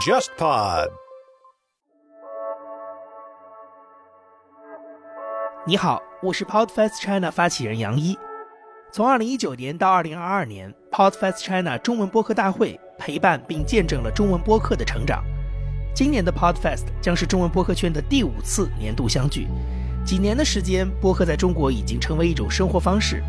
JustPod。你好，我是 Podfest China 发起人杨一。从2019年到2022年，Podfest China 中文播客大会陪伴并见证了中文播客的成长。今年的 Podfest 将是中文播客圈的第五次年度相聚。几年的时间，播客在中国已经成为一种生活方式。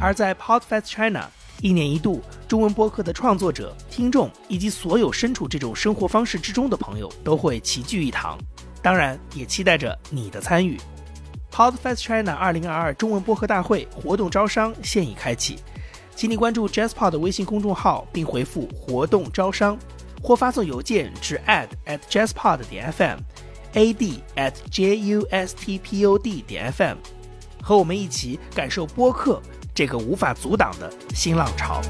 而在 Podfest China，一年一度，中文播客的创作者、听众以及所有身处这种生活方式之中的朋友都会齐聚一堂。当然，也期待着你的参与。Podfest China 2022中文播客大会活动招商现已开启，请你关注 JasPod 的微信公众号并回复“活动招商”，或发送邮件至 ad at JustPod 点 fm，ad at justpod 点 fm，和我们一起感受播客这个无法阻挡的新浪潮。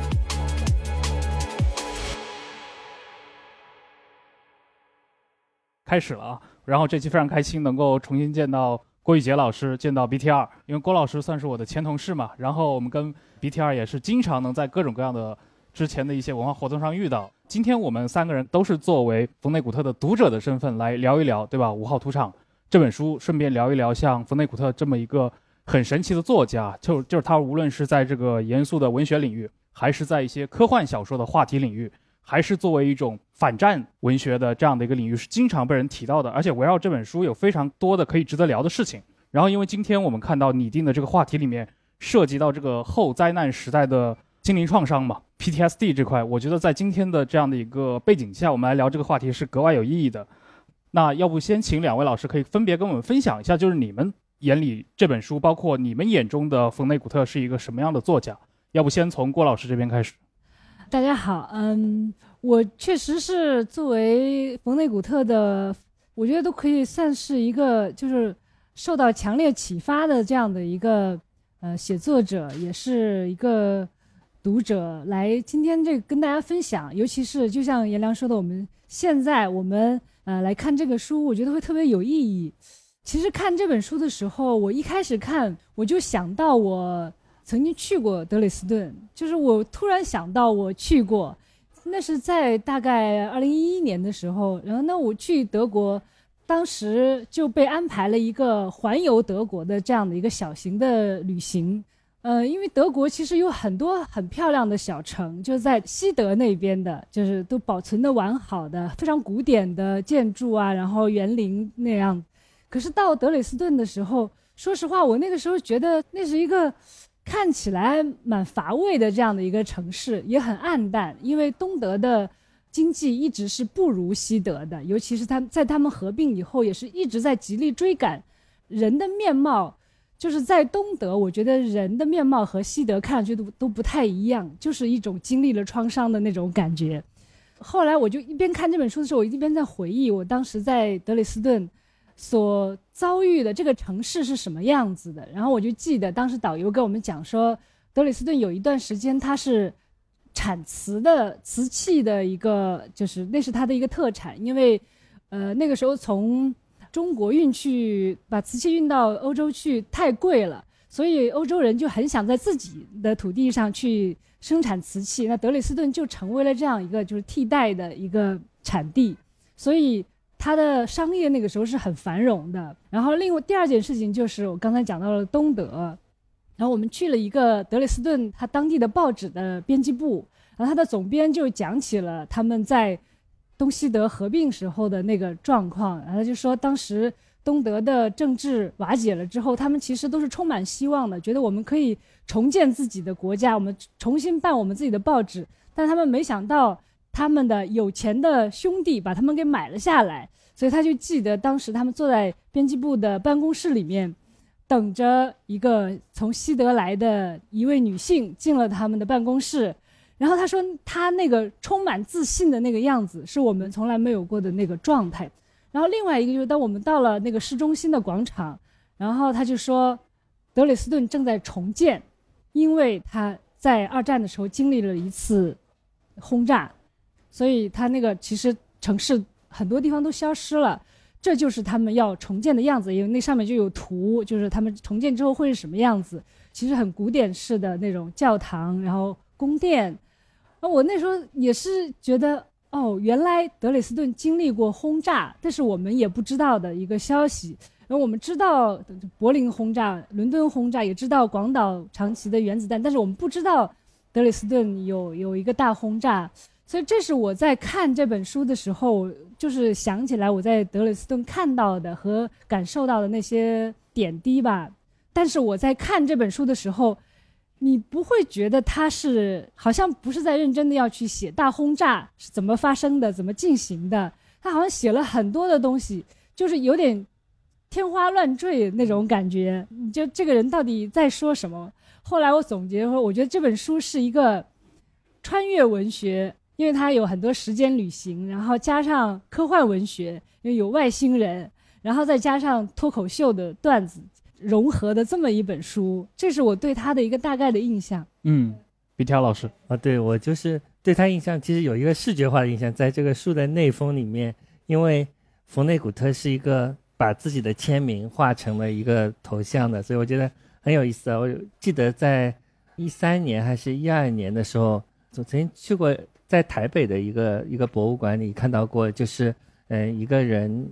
开始了啊！然后这期非常开心能够重新见到郭宇杰老师，见到 BTR，因为郭老师算是我的前同事嘛。然后我们跟 BTR 也是经常能在各种各样的之前的一些文化活动上遇到。今天我们三个人都是作为冯内古特的读者的身份来聊一聊，对吧？五号土场这本书，顺便聊一聊像冯内古特这么一个很神奇的作家，就就是他无论是在这个严肃的文学领域，还是在一些科幻小说的话题领域。还是作为一种反战文学的这样的一个领域，是经常被人提到的。而且围绕这本书有非常多的可以值得聊的事情。然后，因为今天我们看到拟定的这个话题里面涉及到这个后灾难时代的心灵创伤嘛，PTSD 这块，我觉得在今天的这样的一个背景下，我们来聊这个话题是格外有意义的。那要不先请两位老师可以分别跟我们分享一下，就是你们眼里这本书，包括你们眼中的冯内古特是一个什么样的作家？要不先从郭老师这边开始。大家好，嗯，我确实是作为冯内古特的，我觉得都可以算是一个，就是受到强烈启发的这样的一个呃写作者，也是一个读者，来今天这跟大家分享。尤其是就像颜良说的，我们现在我们呃来看这个书，我觉得会特别有意义。其实看这本书的时候，我一开始看我就想到我。曾经去过德累斯顿，就是我突然想到我去过，那是在大概二零一一年的时候。然后那我去德国，当时就被安排了一个环游德国的这样的一个小型的旅行。呃，因为德国其实有很多很漂亮的小城，就在西德那边的，就是都保存的完好的、非常古典的建筑啊，然后园林那样。可是到德累斯顿的时候，说实话，我那个时候觉得那是一个。看起来蛮乏味的这样的一个城市，也很暗淡，因为东德的经济一直是不如西德的，尤其是他在他们合并以后，也是一直在极力追赶。人的面貌，就是在东德，我觉得人的面貌和西德看上去都都不太一样，就是一种经历了创伤的那种感觉。后来我就一边看这本书的时候，我一边在回忆我当时在德累斯顿。所遭遇的这个城市是什么样子的？然后我就记得当时导游跟我们讲说，德累斯顿有一段时间它是产瓷的瓷器的一个，就是那是它的一个特产，因为呃那个时候从中国运去把瓷器运到欧洲去太贵了，所以欧洲人就很想在自己的土地上去生产瓷器，那德累斯顿就成为了这样一个就是替代的一个产地，所以。它的商业那个时候是很繁荣的。然后，另外第二件事情就是我刚才讲到了东德，然后我们去了一个德累斯顿，他当地的报纸的编辑部，然后他的总编就讲起了他们在东西德合并时候的那个状况。然后就说，当时东德的政治瓦解了之后，他们其实都是充满希望的，觉得我们可以重建自己的国家，我们重新办我们自己的报纸。但他们没想到。他们的有钱的兄弟把他们给买了下来，所以他就记得当时他们坐在编辑部的办公室里面，等着一个从西德来的一位女性进了他们的办公室，然后他说他那个充满自信的那个样子是我们从来没有过的那个状态。然后另外一个就是当我们到了那个市中心的广场，然后他就说德累斯顿正在重建，因为他在二战的时候经历了一次轰炸。所以它那个其实城市很多地方都消失了，这就是他们要重建的样子。因为那上面就有图，就是他们重建之后会是什么样子。其实很古典式的那种教堂，然后宫殿，啊，我那时候也是觉得，哦，原来德累斯顿经历过轰炸，但是我们也不知道的一个消息。然后我们知道柏林轰炸、伦敦轰炸，也知道广岛长崎的原子弹，但是我们不知道德累斯顿有有一个大轰炸。所以这是我在看这本书的时候，就是想起来我在德累斯顿看到的和感受到的那些点滴吧。但是我在看这本书的时候，你不会觉得他是好像不是在认真的要去写大轰炸是怎么发生的、怎么进行的。他好像写了很多的东西，就是有点天花乱坠那种感觉。你就这个人到底在说什么？后来我总结说，我觉得这本书是一个穿越文学。因为它有很多时间旅行，然后加上科幻文学，因为有外星人，然后再加上脱口秀的段子融合的这么一本书，这是我对他的一个大概的印象。嗯，比条老师啊，对我就是对他印象，其实有一个视觉化的印象，在这个书的内封里面，因为冯内古特是一个把自己的签名画成了一个头像的，所以我觉得很有意思啊。我记得在一三年还是一二年的时候，曾经去过。在台北的一个一个博物馆里看到过，就是嗯，一个人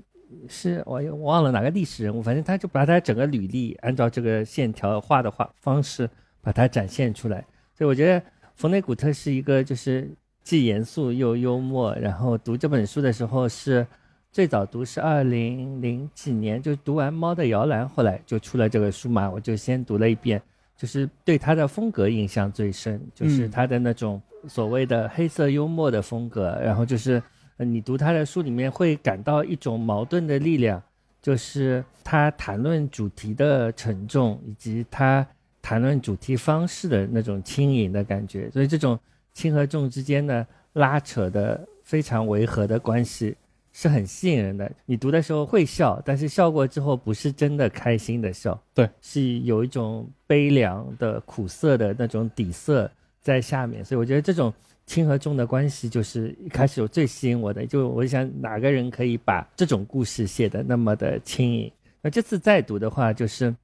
是我忘了哪个历史人物，反正他就把他整个履历按照这个线条画的画方式把它展现出来。所以我觉得冯内古特是一个就是既严肃又幽默。然后读这本书的时候是最早读是二零零几年，就读完《猫的摇篮》，后来就出了这个书嘛，我就先读了一遍，就是对他的风格印象最深，就是他的那种。所谓的黑色幽默的风格，然后就是，你读他的书里面会感到一种矛盾的力量，就是他谈论主题的沉重，以及他谈论主题方式的那种轻盈的感觉。所以这种轻和重之间的拉扯的非常违和的关系是很吸引人的。你读的时候会笑，但是笑过之后不是真的开心的笑，对，是有一种悲凉的苦涩的那种底色。在下面，所以我觉得这种轻和重的关系，就是一开始有最吸引我的。就我想，哪个人可以把这种故事写的那么的轻盈？那这次再读的话，就是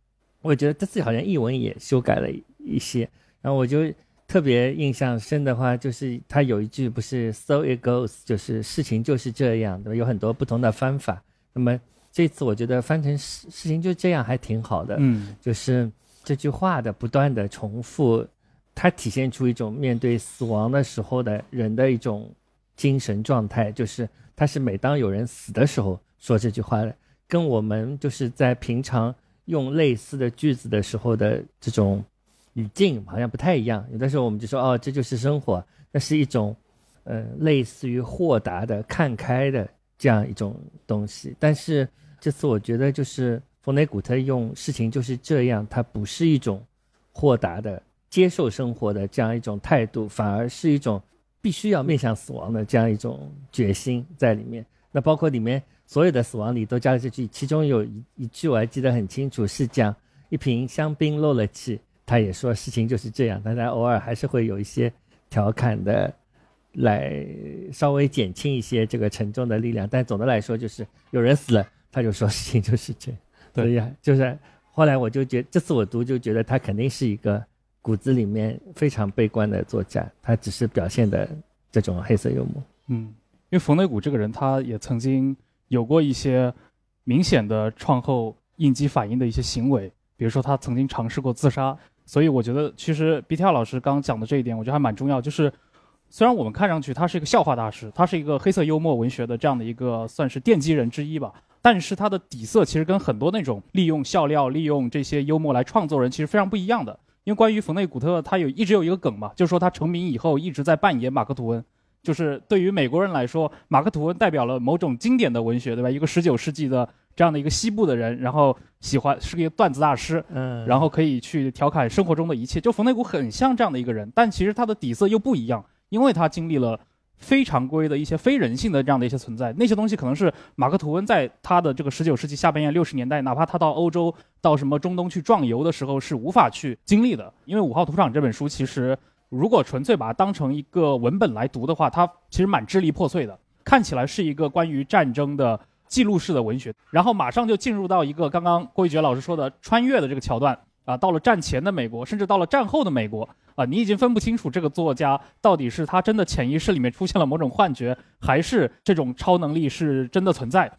我觉得这次好像译文也修改了一些。然后我就特别印象深的话，就是他有一句不是 “so it goes”，就是事情就是这样，对吧？有很多不同的方法。那么这次我觉得翻成“事事情就这样”还挺好的。嗯，就是这句话的不断的重复。它体现出一种面对死亡的时候的人的一种精神状态，就是他是每当有人死的时候说这句话的，跟我们就是在平常用类似的句子的时候的这种语境好像不太一样。有的时候我们就说哦，这就是生活，那是一种，呃，类似于豁达的、看开的这样一种东西。但是这次我觉得就是冯内古特用事情就是这样，它不是一种豁达的。接受生活的这样一种态度，反而是一种必须要面向死亡的这样一种决心在里面。那包括里面所有的死亡里都加了这句，其中有一一句我还记得很清楚，是讲一瓶香槟漏了气，他也说事情就是这样。但他偶尔还是会有一些调侃的，来稍微减轻一些这个沉重的力量。但总的来说，就是有人死了，他就说事情就是这样。对呀，就是后来我就觉，这次我读就觉得他肯定是一个。骨子里面非常悲观的作家，他只是表现的这种黑色幽默。嗯，因为冯内古这个人，他也曾经有过一些明显的创后应激反应的一些行为，比如说他曾经尝试过自杀。所以我觉得，其实 B T R 老师刚刚讲的这一点，我觉得还蛮重要。就是虽然我们看上去他是一个笑话大师，他是一个黑色幽默文学的这样的一个算是奠基人之一吧，但是他的底色其实跟很多那种利用笑料、利用这些幽默来创作人其实非常不一样的。因为关于冯内古特，他有一直有一个梗嘛，就是说他成名以后一直在扮演马克吐温，就是对于美国人来说，马克吐温代表了某种经典的文学，对吧？一个十九世纪的这样的一个西部的人，然后喜欢是个段子大师，嗯，然后可以去调侃生活中的一切，就冯内古很像这样的一个人，但其实他的底色又不一样，因为他经历了。非常规的一些非人性的这样的一些存在，那些东西可能是马克吐温在他的这个十九世纪下半叶六十年代，哪怕他到欧洲、到什么中东去壮游的时候，是无法去经历的。因为《五号土场》这本书，其实如果纯粹把它当成一个文本来读的话，它其实蛮支离破碎的，看起来是一个关于战争的记录式的文学。然后马上就进入到一个刚刚郭一觉老师说的穿越的这个桥段，啊，到了战前的美国，甚至到了战后的美国啊，你已经分不清楚这个作家到底是他真的潜意识里面出现了某种幻觉，还是这种超能力是真的存在。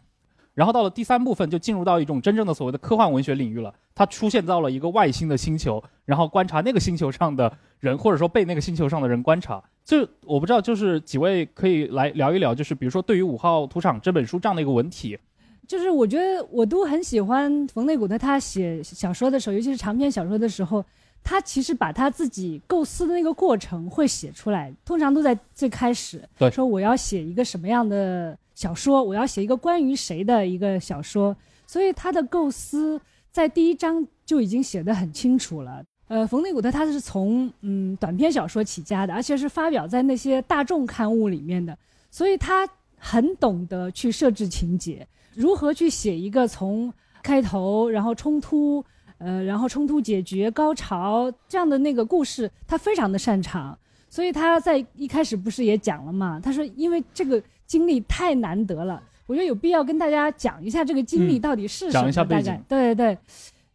然后到了第三部分，就进入到一种真正的所谓的科幻文学领域了。他出现到了一个外星的星球，然后观察那个星球上的人，或者说被那个星球上的人观察。就我不知道，就是几位可以来聊一聊，就是比如说对于《五号土场》这本书这样的一个文体，就是我觉得我都很喜欢冯内古特，他写小说的时候，尤其是长篇小说的时候，他其实把他自己构思的那个过程会写出来，通常都在最开始，对，说我要写一个什么样的。小说，我要写一个关于谁的一个小说，所以他的构思在第一章就已经写得很清楚了。呃，冯内古特他是从嗯短篇小说起家的，而且是发表在那些大众刊物里面的，所以他很懂得去设置情节，如何去写一个从开头，然后冲突，呃，然后冲突解决、高潮这样的那个故事，他非常的擅长。所以他在一开始不是也讲了嘛？他说因为这个。经历太难得了，我觉得有必要跟大家讲一下这个经历到底是什么。讲一下背景。对对对，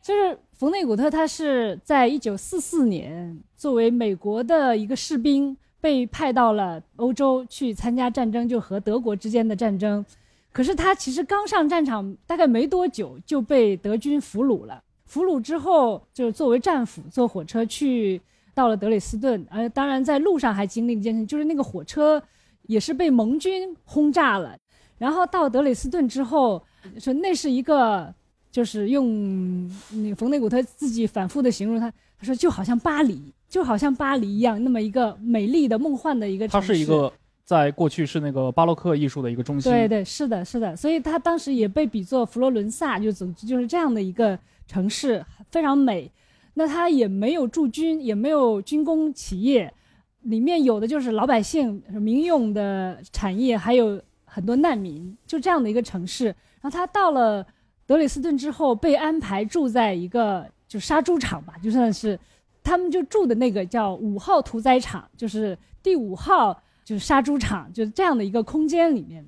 就是冯内古特，他是在一九四四年作为美国的一个士兵被派到了欧洲去参加战争，就和德国之间的战争。可是他其实刚上战场，大概没多久就被德军俘虏了。俘虏之后，就是作为战俘坐火车去到了德累斯顿，呃，当然在路上还经历一件事，就是那个火车。也是被盟军轰炸了，然后到德累斯顿之后，说那是一个，就是用那个冯内古特自己反复的形容他，他说就好像巴黎，就好像巴黎一样，那么一个美丽的梦幻的一个城市。它是一个在过去是那个巴洛克艺术的一个中心。对对，是的，是的，所以他当时也被比作佛罗伦萨，就总之就是这样的一个城市，非常美。那他也没有驻军，也没有军工企业。里面有的就是老百姓民用的产业，还有很多难民，就这样的一个城市。然后他到了德累斯顿之后，被安排住在一个就杀猪场吧，就算是他们就住的那个叫五号屠宰场，就是第五号就是杀猪场，就是这样的一个空间里面。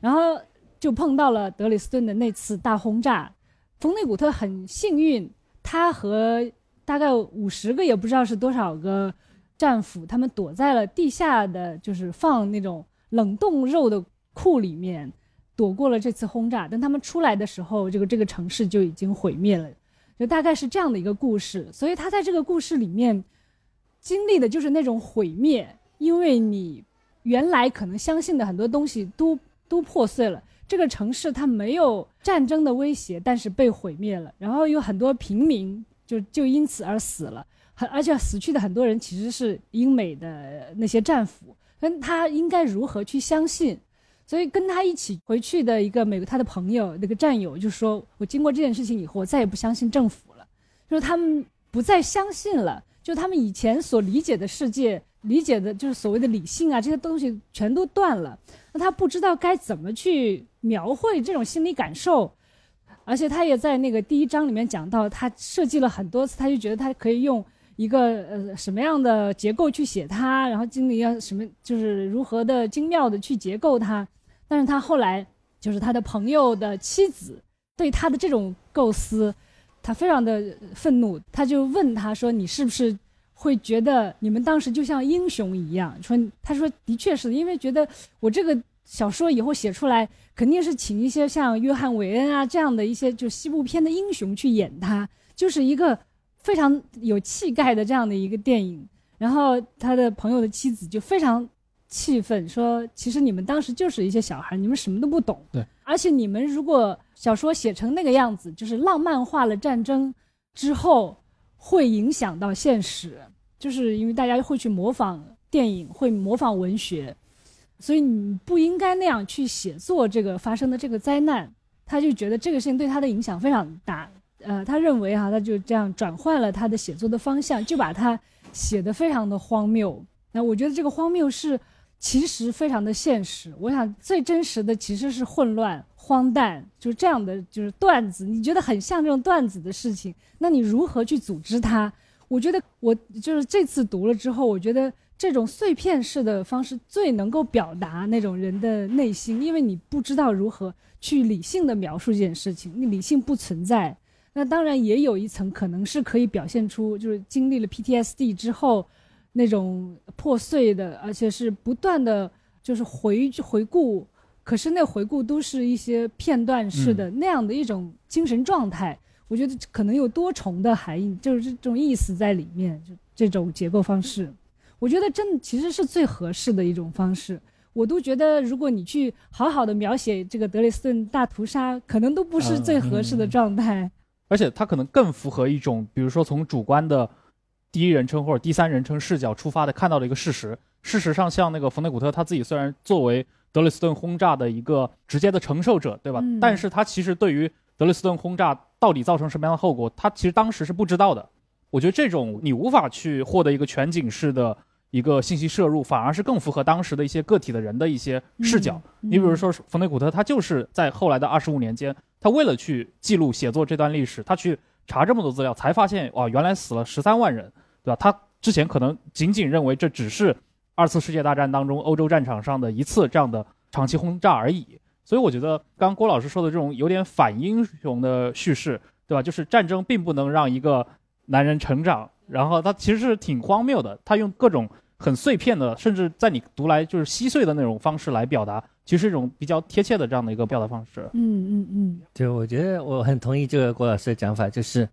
然后就碰到了德累斯顿的那次大轰炸。冯内古特很幸运，他和大概五十个也不知道是多少个。战俘他们躲在了地下的，就是放那种冷冻肉的库里面，躲过了这次轰炸。等他们出来的时候，这个这个城市就已经毁灭了，就大概是这样的一个故事。所以他在这个故事里面经历的就是那种毁灭，因为你原来可能相信的很多东西都都破碎了。这个城市它没有战争的威胁，但是被毁灭了，然后有很多平民就就因此而死了。很，而且死去的很多人其实是英美的那些战俘，那他应该如何去相信？所以跟他一起回去的一个美国他的朋友那个战友就说：“我经过这件事情以后，我再也不相信政府了，就是他们不再相信了，就他们以前所理解的世界，理解的就是所谓的理性啊这些东西全都断了。那他不知道该怎么去描绘这种心理感受。”而且他也在那个第一章里面讲到，他设计了很多次，他就觉得他可以用。一个呃什么样的结构去写它，然后经历要什么，就是如何的精妙的去结构它。但是他后来就是他的朋友的妻子对他的这种构思，他非常的愤怒，他就问他说：“你是不是会觉得你们当时就像英雄一样？”说他说的确是因为觉得我这个小说以后写出来，肯定是请一些像约翰韦恩啊这样的一些就西部片的英雄去演他，就是一个。非常有气概的这样的一个电影，然后他的朋友的妻子就非常气愤，说：“其实你们当时就是一些小孩，你们什么都不懂。对，而且你们如果小说写成那个样子，就是浪漫化了战争之后，会影响到现实，就是因为大家会去模仿电影，会模仿文学，所以你不应该那样去写作这个发生的这个灾难。”他就觉得这个事情对他的影响非常大。呃，他认为哈，他就这样转换了他的写作的方向，就把他写的非常的荒谬。那我觉得这个荒谬是其实非常的现实。我想最真实的其实是混乱、荒诞，就是这样的，就是段子。你觉得很像这种段子的事情，那你如何去组织它？我觉得我就是这次读了之后，我觉得这种碎片式的方式最能够表达那种人的内心，因为你不知道如何去理性的描述这件事情，你理性不存在。那当然也有一层可能是可以表现出，就是经历了 PTSD 之后那种破碎的，而且是不断的就是回回顾，可是那回顾都是一些片段式的、那样的一种精神状态。我觉得可能有多重的含义，就是这种意思在里面，就这种结构方式，我觉得真的其实是最合适的一种方式。我都觉得，如果你去好好的描写这个德累斯顿大屠杀，可能都不是最合适的状态。而且它可能更符合一种，比如说从主观的第一人称或者第三人称视角出发的看到的一个事实。事实上，像那个冯内古特他自己，虽然作为德累斯顿轰炸的一个直接的承受者，对吧？但是他其实对于德累斯顿轰炸到底造成什么样的后果，他其实当时是不知道的。我觉得这种你无法去获得一个全景式的一个信息摄入，反而是更符合当时的一些个体的人的一些视角。你比如说冯内古特，他就是在后来的二十五年间。他为了去记录写作这段历史，他去查这么多资料，才发现哇，原来死了十三万人，对吧？他之前可能仅仅认为这只是二次世界大战当中欧洲战场上的一次这样的长期轰炸而已。所以我觉得刚郭老师说的这种有点反英雄的叙事，对吧？就是战争并不能让一个男人成长，然后他其实是挺荒谬的，他用各种很碎片的，甚至在你读来就是稀碎的那种方式来表达。其实是一种比较贴切的这样的一个表达方式。嗯嗯嗯，对，我觉得我很同意这个郭老师的讲法，就是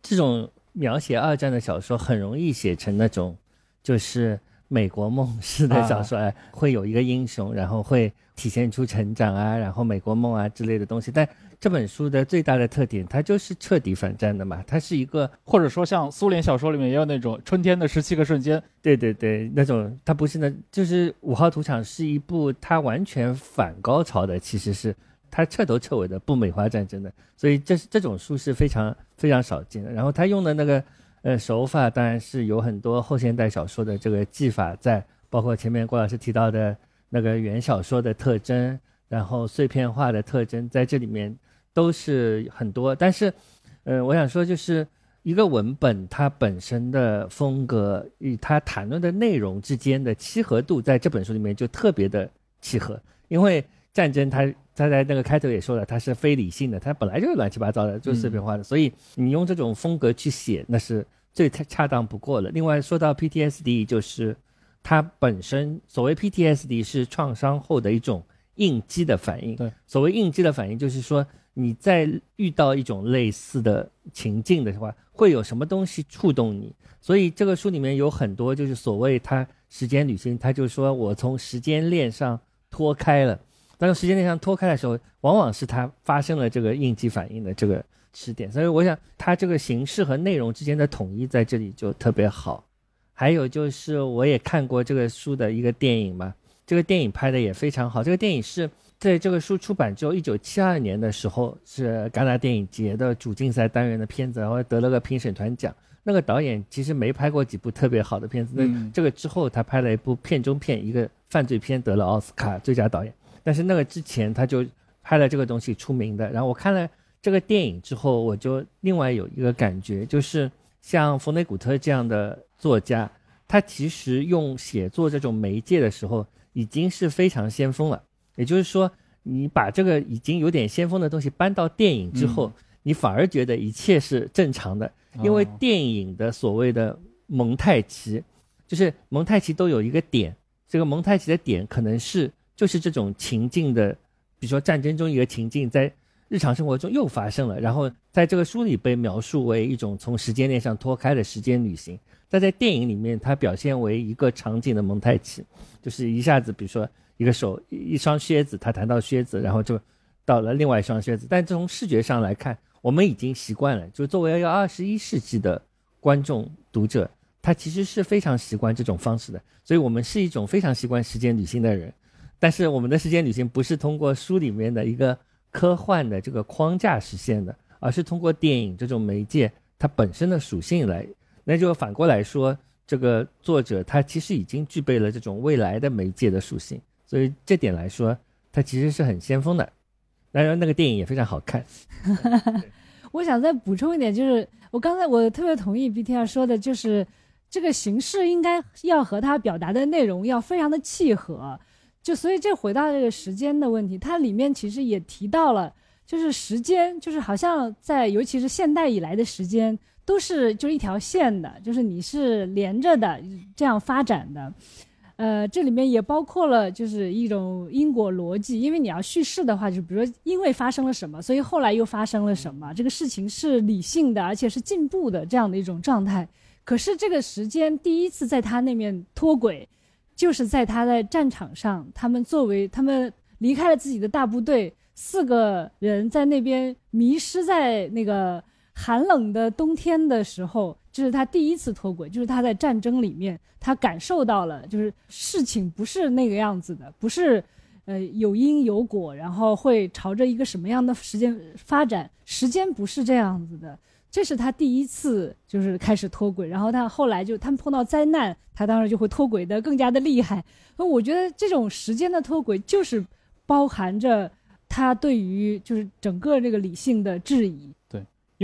这种描写二战的小说很容易写成那种就是美国梦式的小说，会有一个英雄，然后会体现出成长啊，然后美国梦啊之类的东西，但。这本书的最大的特点，它就是彻底反战的嘛。它是一个，或者说像苏联小说里面也有那种春天的十七个瞬间，对对对，那种它不是那，就是五号土场是一部它完全反高潮的，其实是它彻头彻尾的不美化战争的。所以这是这种书是非常非常少见的。然后他用的那个呃手法，当然是有很多后现代小说的这个技法在，包括前面郭老师提到的那个原小说的特征，然后碎片化的特征在这里面。都是很多，但是，呃，我想说，就是一个文本它本身的风格与它谈论的内容之间的契合度，在这本书里面就特别的契合。因为战争，它它在那个开头也说了，它是非理性的，它本来就是乱七八糟的，就是碎片化的，所以你用这种风格去写，那是最恰当不过了。另外说到 PTSD，就是它本身所谓 PTSD 是创伤后的一种应激的反应。对，所谓应激的反应，就是说。你在遇到一种类似的情境的话，会有什么东西触动你？所以这个书里面有很多，就是所谓他时间旅行，他就说我从时间链上脱开了。但是时间链上脱开的时候，往往是他发生了这个应激反应的这个时点。所以我想，他这个形式和内容之间的统一在这里就特别好。还有就是，我也看过这个书的一个电影嘛，这个电影拍的也非常好。这个电影是。在这个书出版之后，一九七二年的时候是戛纳电影节的主竞赛单元的片子，然后得了个评审团奖。那个导演其实没拍过几部特别好的片子，那这个之后他拍了一部片中片，一个犯罪片得了奥斯卡最佳导演。但是那个之前他就拍了这个东西出名的。然后我看了这个电影之后，我就另外有一个感觉，就是像冯内古特这样的作家，他其实用写作这种媒介的时候，已经是非常先锋了。也就是说，你把这个已经有点先锋的东西搬到电影之后，你反而觉得一切是正常的，因为电影的所谓的蒙太奇，就是蒙太奇都有一个点，这个蒙太奇的点可能是就是这种情境的，比如说战争中一个情境在日常生活中又发生了，然后在这个书里被描述为一种从时间链上脱开的时间旅行，但在电影里面它表现为一个场景的蒙太奇，就是一下子比如说。一个手一双靴子，他谈到靴子，然后就到了另外一双靴子。但从视觉上来看，我们已经习惯了。就作为一个二十一世纪的观众读者，他其实是非常习惯这种方式的。所以我们是一种非常习惯时间旅行的人。但是我们的时间旅行不是通过书里面的一个科幻的这个框架实现的，而是通过电影这种媒介它本身的属性来。那就反过来说，这个作者他其实已经具备了这种未来的媒介的属性。所以这点来说，它其实是很先锋的。当然，那个电影也非常好看。我想再补充一点，就是我刚才我特别同意 BTR 说的，就是这个形式应该要和他表达的内容要非常的契合。就所以这回到这个时间的问题，它里面其实也提到了，就是时间，就是好像在尤其是现代以来的时间，都是就是一条线的，就是你是连着的这样发展的。呃，这里面也包括了就是一种因果逻辑，因为你要叙事的话，就比如说因为发生了什么，所以后来又发生了什么，这个事情是理性的，而且是进步的这样的一种状态。可是这个时间第一次在他那边脱轨，就是在他在战场上，他们作为他们离开了自己的大部队，四个人在那边迷失在那个寒冷的冬天的时候。这是他第一次脱轨，就是他在战争里面，他感受到了，就是事情不是那个样子的，不是，呃，有因有果，然后会朝着一个什么样的时间发展，时间不是这样子的。这是他第一次就是开始脱轨，然后他后来就他们碰到灾难，他当时就会脱轨的更加的厉害。那我觉得这种时间的脱轨，就是包含着他对于就是整个这个理性的质疑。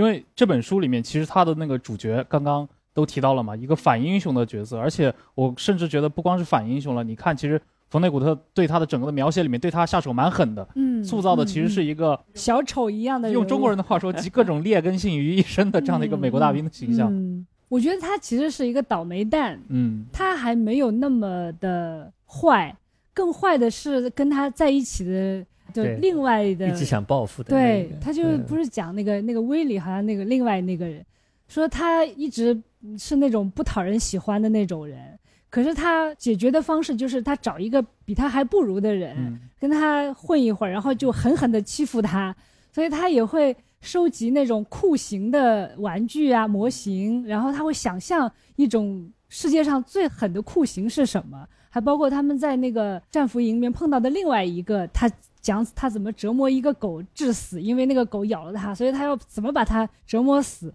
因为这本书里面，其实他的那个主角刚刚都提到了嘛，一个反英雄的角色，而且我甚至觉得不光是反英雄了。你看，其实冯内古特对他的整个的描写里面，对他下手蛮狠的，嗯，塑造的其实是一个小丑一样的，用中国人的话说，集各种劣根性于一身的这样的一个美国大兵的形象。嗯，我觉得他其实是一个倒霉蛋，嗯，他还没有那么的坏，更坏的是跟他在一起的。就另外的一直想报复的，对，他就不是讲那个那个威利，好像那个另外那个人，说他一直是那种不讨人喜欢的那种人，可是他解决的方式就是他找一个比他还不如的人，跟他混一会儿，然后就狠狠的欺负他，所以他也会收集那种酷刑的玩具啊模型，然后他会想象一种世界上最狠的酷刑是什么，还包括他们在那个战俘营里面碰到的另外一个他。讲他怎么折磨一个狗致死，因为那个狗咬了他，所以他要怎么把他折磨死，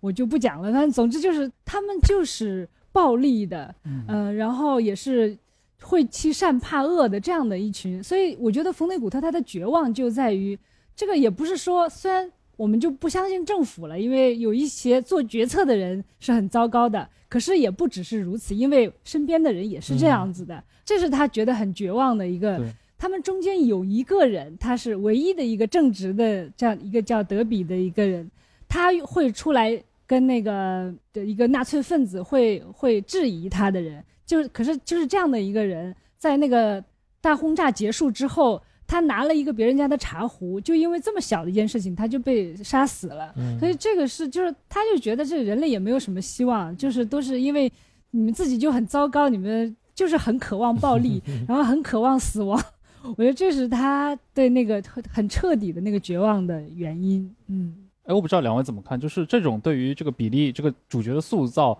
我就不讲了。反正总之就是他们就是暴力的，嗯，然后也是会欺善怕恶的这样的一群。所以我觉得冯内古特他的绝望就在于，这个也不是说虽然我们就不相信政府了，因为有一些做决策的人是很糟糕的，可是也不只是如此，因为身边的人也是这样子的，这是他觉得很绝望的一个。他们中间有一个人，他是唯一的一个正直的这样一个叫德比的一个人，他会出来跟那个的一个纳粹分子会会质疑他的人，就是可是就是这样的一个人，在那个大轰炸结束之后，他拿了一个别人家的茶壶，就因为这么小的一件事情，他就被杀死了。所以这个是就是他就觉得这人类也没有什么希望，就是都是因为你们自己就很糟糕，你们就是很渴望暴力，然后很渴望死亡。我觉得这是他对那个很彻底的那个绝望的原因。嗯，哎，我不知道两位怎么看，就是这种对于这个比利这个主角的塑造，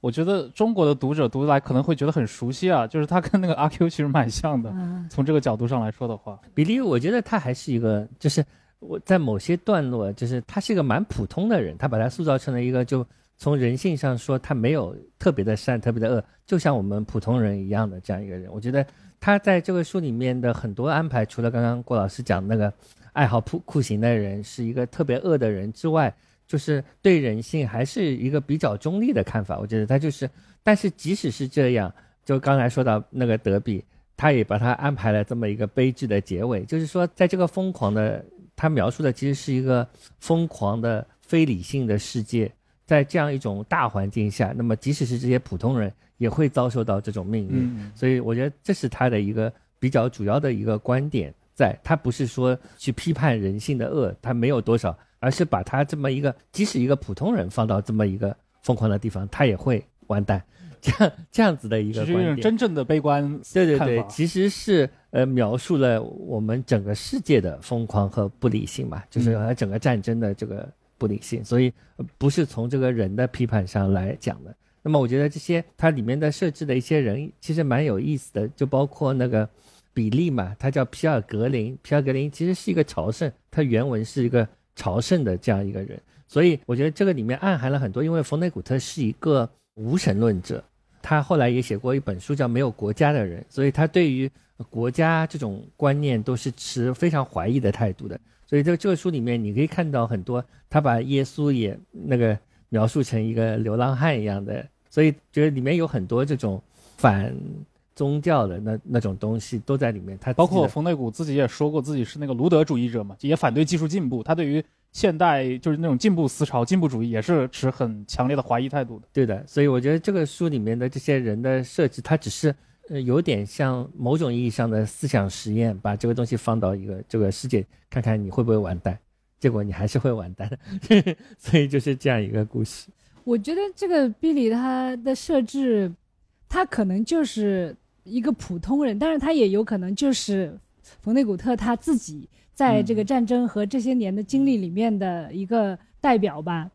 我觉得中国的读者读来可能会觉得很熟悉啊，就是他跟那个阿 Q 其实蛮像的。从这个角度上来说的话，比利，我觉得他还是一个，就是我在某些段落，就是他是一个蛮普通的人，他把他塑造成了一个，就从人性上说，他没有特别的善，特别的恶，就像我们普通人一样的这样一个人。我觉得。他在这个书里面的很多安排，除了刚刚郭老师讲那个爱好酷酷刑的人是一个特别恶的人之外，就是对人性还是一个比较中立的看法。我觉得他就是，但是即使是这样，就刚才说到那个德比，他也把他安排了这么一个悲剧的结尾，就是说，在这个疯狂的，他描述的其实是一个疯狂的非理性的世界，在这样一种大环境下，那么即使是这些普通人。也会遭受到这种命运，所以我觉得这是他的一个比较主要的一个观点，在他不是说去批判人性的恶，他没有多少，而是把他这么一个，即使一个普通人放到这么一个疯狂的地方，他也会完蛋，这样这样子的一个观点，真正的悲观，对对对，其实是呃描述了我们整个世界的疯狂和不理性嘛，就是整个战争的这个不理性，所以不是从这个人的批判上来讲的。那么我觉得这些它里面的设置的一些人其实蛮有意思的，就包括那个比利嘛，他叫皮尔格林，皮尔格林其实是一个朝圣，他原文是一个朝圣的这样一个人，所以我觉得这个里面暗含了很多，因为冯内古特是一个无神论者，他后来也写过一本书叫《没有国家的人》，所以他对于国家这种观念都是持非常怀疑的态度的，所以这个这个书里面你可以看到很多，他把耶稣也那个。描述成一个流浪汉一样的，所以觉得里面有很多这种反宗教的那那种东西都在里面。他包括冯内古自己也说过自己是那个卢德主义者嘛，也反对技术进步。他对于现代就是那种进步思潮、进步主义也是持很强烈的怀疑态度的。对的，所以我觉得这个书里面的这些人的设置，它只是呃有点像某种意义上的思想实验，把这个东西放到一个这个世界，看看你会不会完蛋。结果你还是会完蛋，所以就是这样一个故事。我觉得这个比利他的设置，他可能就是一个普通人，但是他也有可能就是冯内古特他自己在这个战争和这些年的经历里面的一个代表吧。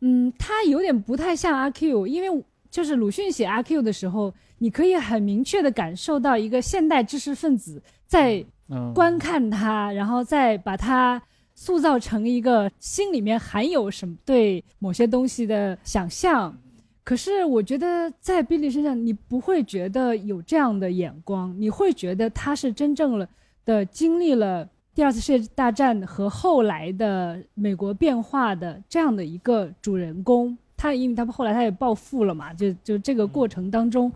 嗯，他有点不太像阿 Q，因为就是鲁迅写阿 Q 的时候，你可以很明确的感受到一个现代知识分子在观看他，然后再把他。塑造成一个心里面含有什么对某些东西的想象，可是我觉得在比利身上，你不会觉得有这样的眼光，你会觉得他是真正了的经历了第二次世界大战和后来的美国变化的这样的一个主人公。他因为他后来他也暴富了嘛，就就这个过程当中，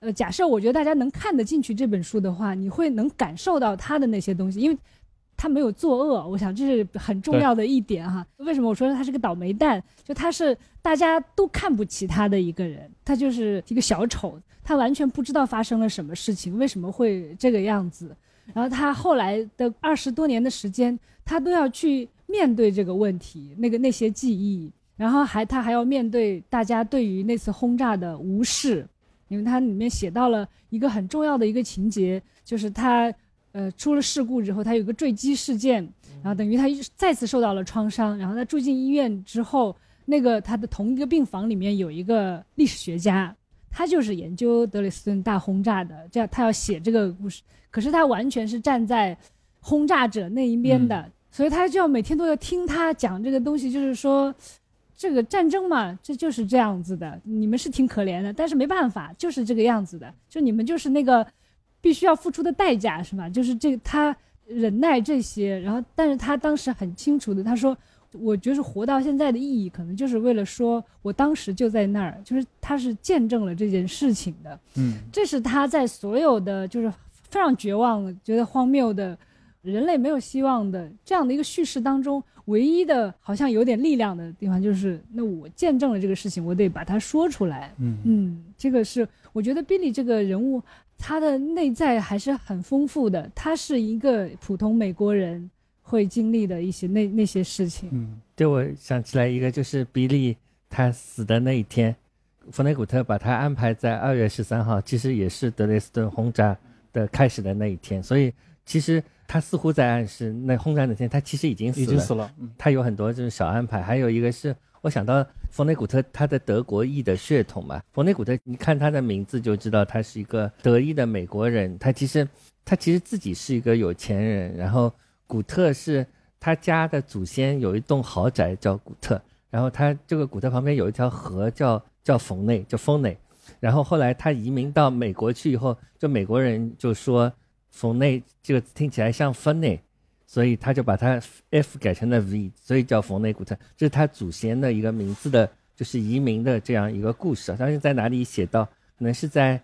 呃，假设我觉得大家能看得进去这本书的话，你会能感受到他的那些东西，因为。他没有作恶，我想这是很重要的一点哈。为什么我说他是个倒霉蛋？就他是大家都看不起他的一个人，他就是一个小丑，他完全不知道发生了什么事情，为什么会这个样子。然后他后来的二十多年的时间，他都要去面对这个问题，那个那些记忆，然后还他还要面对大家对于那次轰炸的无视，因为他里面写到了一个很重要的一个情节，就是他。呃，出了事故之后，他有个坠机事件，然后等于他再次受到了创伤。然后他住进医院之后，那个他的同一个病房里面有一个历史学家，他就是研究德累斯顿大轰炸的。这样，他要写这个故事，可是他完全是站在轰炸者那一边的，所以他就要每天都要听他讲这个东西，就是说，这个战争嘛，这就是这样子的。你们是挺可怜的，但是没办法，就是这个样子的。就你们就是那个。必须要付出的代价是吧？就是这他忍耐这些，然后，但是他当时很清楚的，他说，我觉得活到现在的意义，可能就是为了说我当时就在那儿，就是他是见证了这件事情的。嗯，这是他在所有的就是非常绝望、觉得荒谬的，人类没有希望的这样的一个叙事当中，唯一的好像有点力量的地方，就是那我见证了这个事情，我得把它说出来。嗯嗯，这个是我觉得 Billy 这个人物。他的内在还是很丰富的，他是一个普通美国人会经历的一些那那些事情。嗯，对我想起来一个，就是比利他死的那一天，弗雷古特把他安排在二月十三号，其实也是德累斯顿轰炸的开始的那一天，所以其实他似乎在暗示，那轰炸那天他其实已经死了。已经死了。他有很多这种小安排，还有一个是。我想到冯内古特，他的德国裔的血统嘛。冯内古特，你看他的名字就知道他是一个德裔的美国人。他其实，他其实自己是一个有钱人。然后古特是他家的祖先有一栋豪宅叫古特，然后他这个古特旁边有一条河叫叫冯内，叫冯内。然后后来他移民到美国去以后，就美国人就说冯内这个听起来像芬内。所以他就把他 F 改成了 V，所以叫冯内古特，这是他祖先的一个名字的，就是移民的这样一个故事。相信在哪里写到，可能是在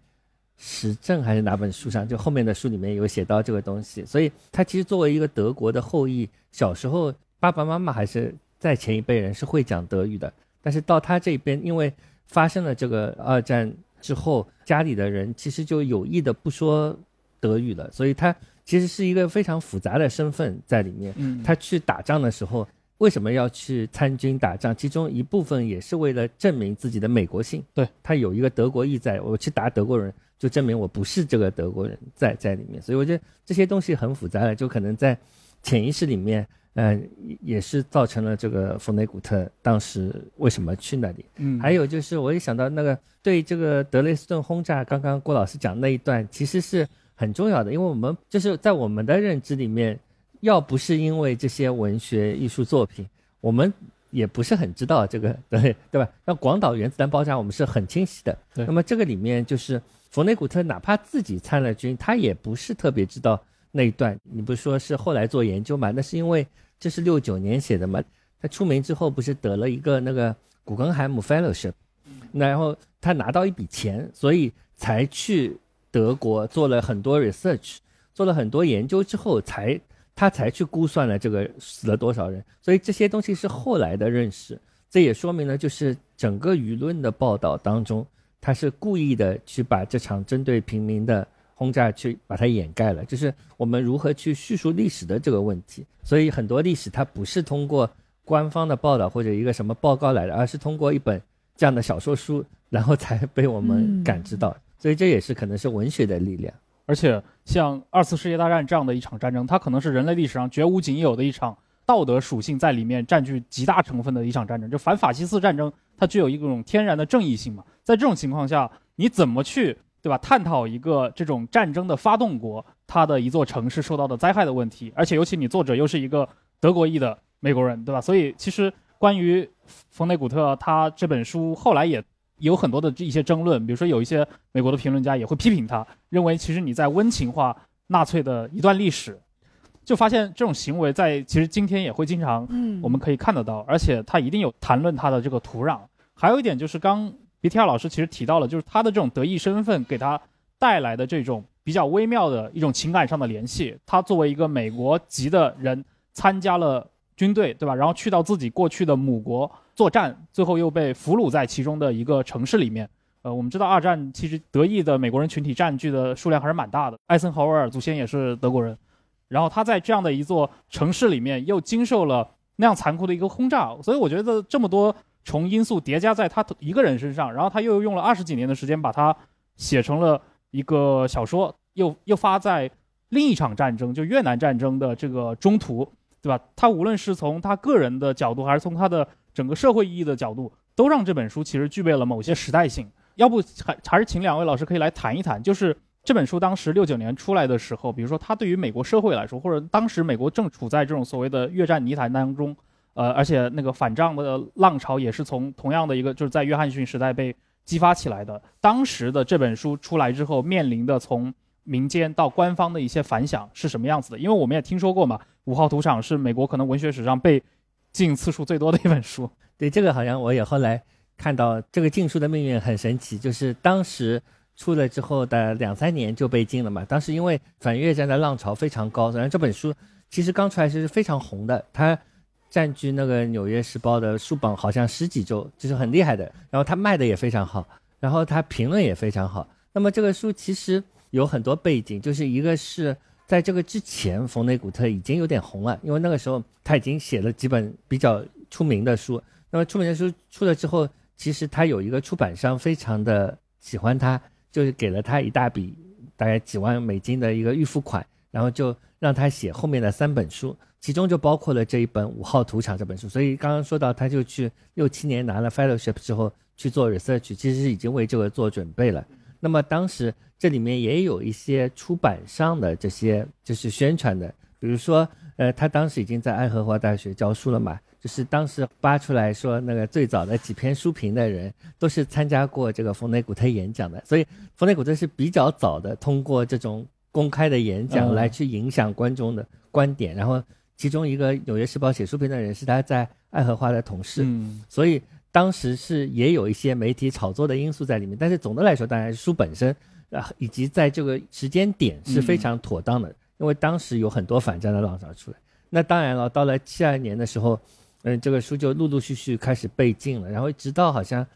时政还是哪本书上，就后面的书里面有写到这个东西。所以他其实作为一个德国的后裔，小时候爸爸妈妈还是在前一辈人是会讲德语的，但是到他这边，因为发生了这个二战之后，家里的人其实就有意的不说德语了，所以他。其实是一个非常复杂的身份在里面。嗯，他去打仗的时候，为什么要去参军打仗？其中一部分也是为了证明自己的美国性。对他有一个德国意在，我去打德国人，就证明我不是这个德国人在在里面。所以我觉得这些东西很复杂的，就可能在潜意识里面，嗯，也是造成了这个冯内古特当时为什么去那里。嗯，还有就是我也想到那个对这个德累斯顿轰炸，刚刚郭老师讲那一段，其实是。很重要的，因为我们就是在我们的认知里面，要不是因为这些文学艺术作品，我们也不是很知道这个，对对吧？那广岛原子弹爆炸，我们是很清晰的。那么这个里面就是弗内古特，哪怕自己参了军，他也不是特别知道那一段。你不是说是后来做研究嘛？那是因为这是六九年写的嘛？他出名之后不是得了一个那个古根海姆 fellowship，那然后他拿到一笔钱，所以才去。德国做了很多 research，做了很多研究之后，才他才去估算了这个死了多少人。所以这些东西是后来的认识，这也说明了就是整个舆论的报道当中，他是故意的去把这场针对平民的轰炸去把它掩盖了，就是我们如何去叙述历史的这个问题。所以很多历史它不是通过官方的报道或者一个什么报告来的，而是通过一本这样的小说书，然后才被我们感知到。所以这也是可能是文学的力量。而且像二次世界大战这样的一场战争，它可能是人类历史上绝无仅有的一场道德属性在里面占据极大成分的一场战争。就反法西斯战争，它具有一种天然的正义性嘛。在这种情况下，你怎么去对吧？探讨一个这种战争的发动国，它的一座城市受到的灾害的问题，而且尤其你作者又是一个德国裔的美国人，对吧？所以其实关于冯内古特他这本书后来也。有很多的一些争论，比如说有一些美国的评论家也会批评他，认为其实你在温情化纳粹的一段历史，就发现这种行为在其实今天也会经常，我们可以看得到，而且他一定有谈论他的这个土壤。还有一点就是刚 BTR 老师其实提到了，就是他的这种德裔身份给他带来的这种比较微妙的一种情感上的联系。他作为一个美国籍的人参加了军队，对吧？然后去到自己过去的母国。作战最后又被俘虏在其中的一个城市里面。呃，我们知道二战其实德裔的美国人群体占据的数量还是蛮大的。艾森豪威尔祖先也是德国人，然后他在这样的一座城市里面又经受了那样残酷的一个轰炸，所以我觉得这么多重因素叠加在他一个人身上，然后他又用了二十几年的时间把它写成了一个小说，又又发在另一场战争，就越南战争的这个中途，对吧？他无论是从他个人的角度，还是从他的整个社会意义的角度，都让这本书其实具备了某些时代性。要不还还是请两位老师可以来谈一谈，就是这本书当时六九年出来的时候，比如说它对于美国社会来说，或者当时美国正处在这种所谓的越战泥潭当中，呃，而且那个反战的浪潮也是从同样的一个就是在约翰逊时代被激发起来的。当时的这本书出来之后，面临的从民间到官方的一些反响是什么样子的？因为我们也听说过嘛，《五号屠场》是美国可能文学史上被禁次数最多的一本书，对这个好像我也后来看到，这个禁书的命运很神奇，就是当时出了之后的两三年就被禁了嘛。当时因为反越战的浪潮非常高，然后这本书其实刚出来是非常红的，它占据那个《纽约时报》的书榜好像十几周，就是很厉害的。然后它卖的也非常好，然后它评论也非常好。那么这个书其实有很多背景，就是一个是。在这个之前，冯内古特已经有点红了，因为那个时候他已经写了几本比较出名的书。那么出名的书出了之后，其实他有一个出版商非常的喜欢他，就是给了他一大笔，大概几万美金的一个预付款，然后就让他写后面的三本书，其中就包括了这一本《五号屠场》这本书。所以刚刚说到，他就去六七年拿了 fellowship 之后去做 research，其实是已经为这个做准备了。那么当时这里面也有一些出版上的这些就是宣传的，比如说，呃，他当时已经在爱荷华大学教书了嘛，就是当时扒出来说那个最早的几篇书评的人都是参加过这个冯内古特演讲的，所以冯内古特是比较早的通过这种公开的演讲来去影响观众的观点，然后其中一个纽约时报写书评的人是他在爱荷华的同事，所以。当时是也有一些媒体炒作的因素在里面，但是总的来说，当然书本身啊，以及在这个时间点是非常妥当的，因为当时有很多反战的浪潮出来。那当然了，到了七二年的时候，嗯，这个书就陆陆续续开始被禁了，然后直到好像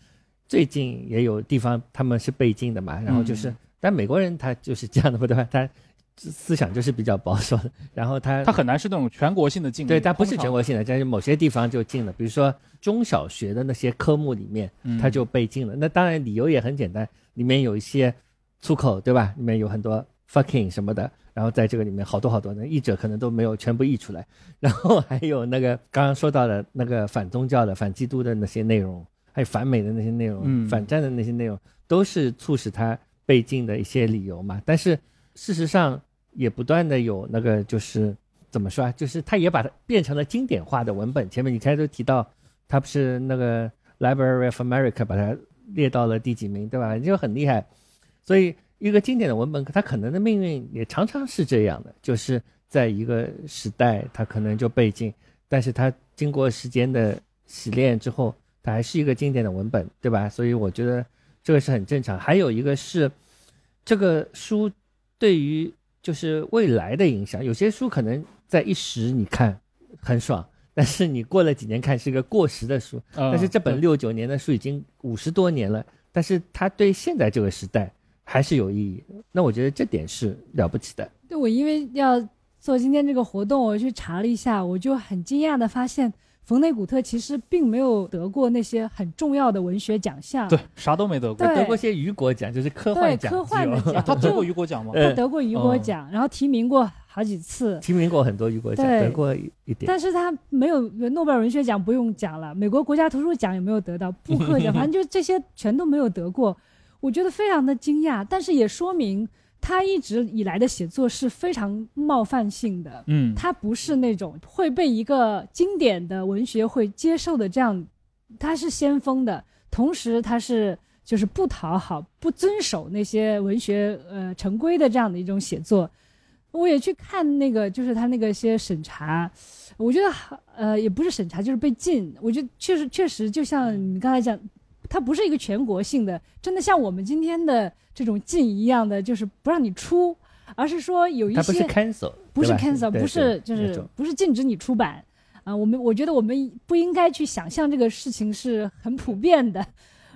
最近也有地方他们是被禁的嘛，然后就是，但美国人他就是这样的，对吧？他。思想就是比较保守的，然后他他很难是那种全国性的禁，对，它不是全国性的，但是某些地方就禁了，比如说中小学的那些科目里面，它就被禁了。那当然理由也很简单，里面有一些粗口，对吧？里面有很多 fucking 什么的，然后在这个里面好多好多，那译者可能都没有全部译出来。然后还有那个刚刚说到的那个反宗教的、反基督的那些内容，还有反美的那些内容，反战的那些内容，都是促使他被禁的一些理由嘛。但是。事实上，也不断的有那个，就是怎么说啊？就是他也把它变成了经典化的文本。前面你开都提到，他不是那个 Library of America 把它列到了第几名，对吧？就很厉害。所以一个经典的文本，它可能的命运也常常是这样的，就是在一个时代，它可能就被禁，但是它经过时间的洗练之后，它还是一个经典的文本，对吧？所以我觉得这个是很正常。还有一个是。这个书对于就是未来的影响，有些书可能在一时你看很爽，但是你过了几年看是个过时的书。呃但是这本六九年的书已经五十多年了，但是它对现在这个时代还是有意义。那我觉得这点是了不起的。对我因为要做今天这个活动，我去查了一下，我就很惊讶的发现，冯内古特其实并没有得过那些很重要的文学奖项。对，啥都没得过对。得过些雨果奖，就是科幻奖，科幻的奖，他得过雨果奖吗？呃他得过雨果奖，然后提名过好几次。提名过很多雨果奖，对得过一一点。但是他没有诺贝尔文学奖不用讲了，美国国家图书奖有没有得到？布克奖，反正就这些全都没有得过，我觉得非常的惊讶，但是也说明他一直以来的写作是非常冒犯性的，嗯，他不是那种会被一个经典的文学会接受的这样，他是先锋的，同时他是就是不讨好、不遵守那些文学呃成规的这样的一种写作。我也去看那个，就是他那个些审查，我觉得呃也不是审查，就是被禁。我觉得确实确实就像你刚才讲，它不是一个全国性的，真的像我们今天的这种禁一样的，就是不让你出，而是说有一它不是些 cancel，不是 cancel，不是就是不是禁止你出版啊。我们我觉得我们不应该去想象这个事情是很普遍的，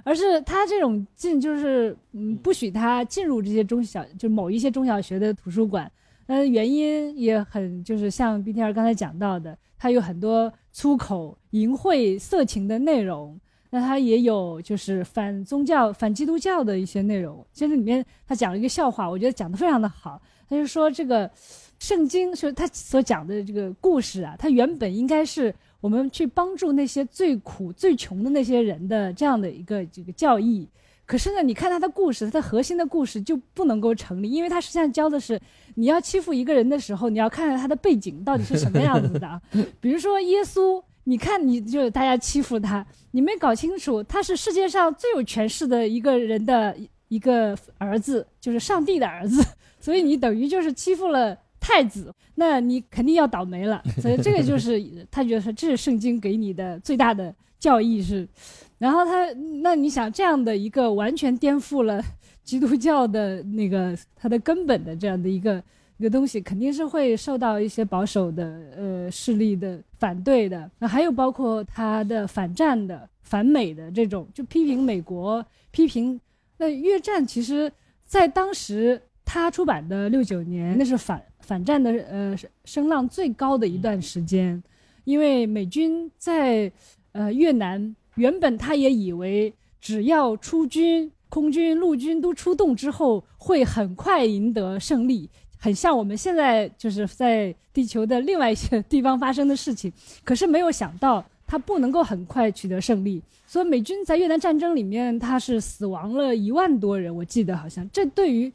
而是他这种禁就是嗯不许他进入这些中小就某一些中小学的图书馆。那原因也很就是像 BTR 刚才讲到的，它有很多粗口、淫秽、色情的内容。那它也有就是反宗教、反基督教的一些内容。其实里面他讲了一个笑话，我觉得讲得非常的好。他就说这个圣经是他所讲的这个故事啊，它原本应该是我们去帮助那些最苦、最穷的那些人的这样的一个这个教义。可是呢，你看他的故事，他的核心的故事就不能够成立，因为他实际上教的是，你要欺负一个人的时候，你要看看他的背景到底是什么样子的啊。比如说耶稣，你看你就大家欺负他，你没搞清楚他是世界上最有权势的一个人的一个儿子，就是上帝的儿子，所以你等于就是欺负了太子，那你肯定要倒霉了。所以这个就是他觉得说这是圣经给你的最大的教义是。然后他，那你想这样的一个完全颠覆了基督教的那个它的根本的这样的一个一个东西，肯定是会受到一些保守的呃势力的反对的。那还有包括他的反战的、反美的这种，就批评美国、批评那越战，其实在当时他出版的六九年，那是反反战的呃声浪最高的一段时间，因为美军在呃越南。原本他也以为只要出军，空军、陆军都出动之后，会很快赢得胜利，很像我们现在就是在地球的另外一些 地方发生的事情。可是没有想到，他不能够很快取得胜利，所以美军在越南战争里面，他是死亡了一万多人，我记得好像这对于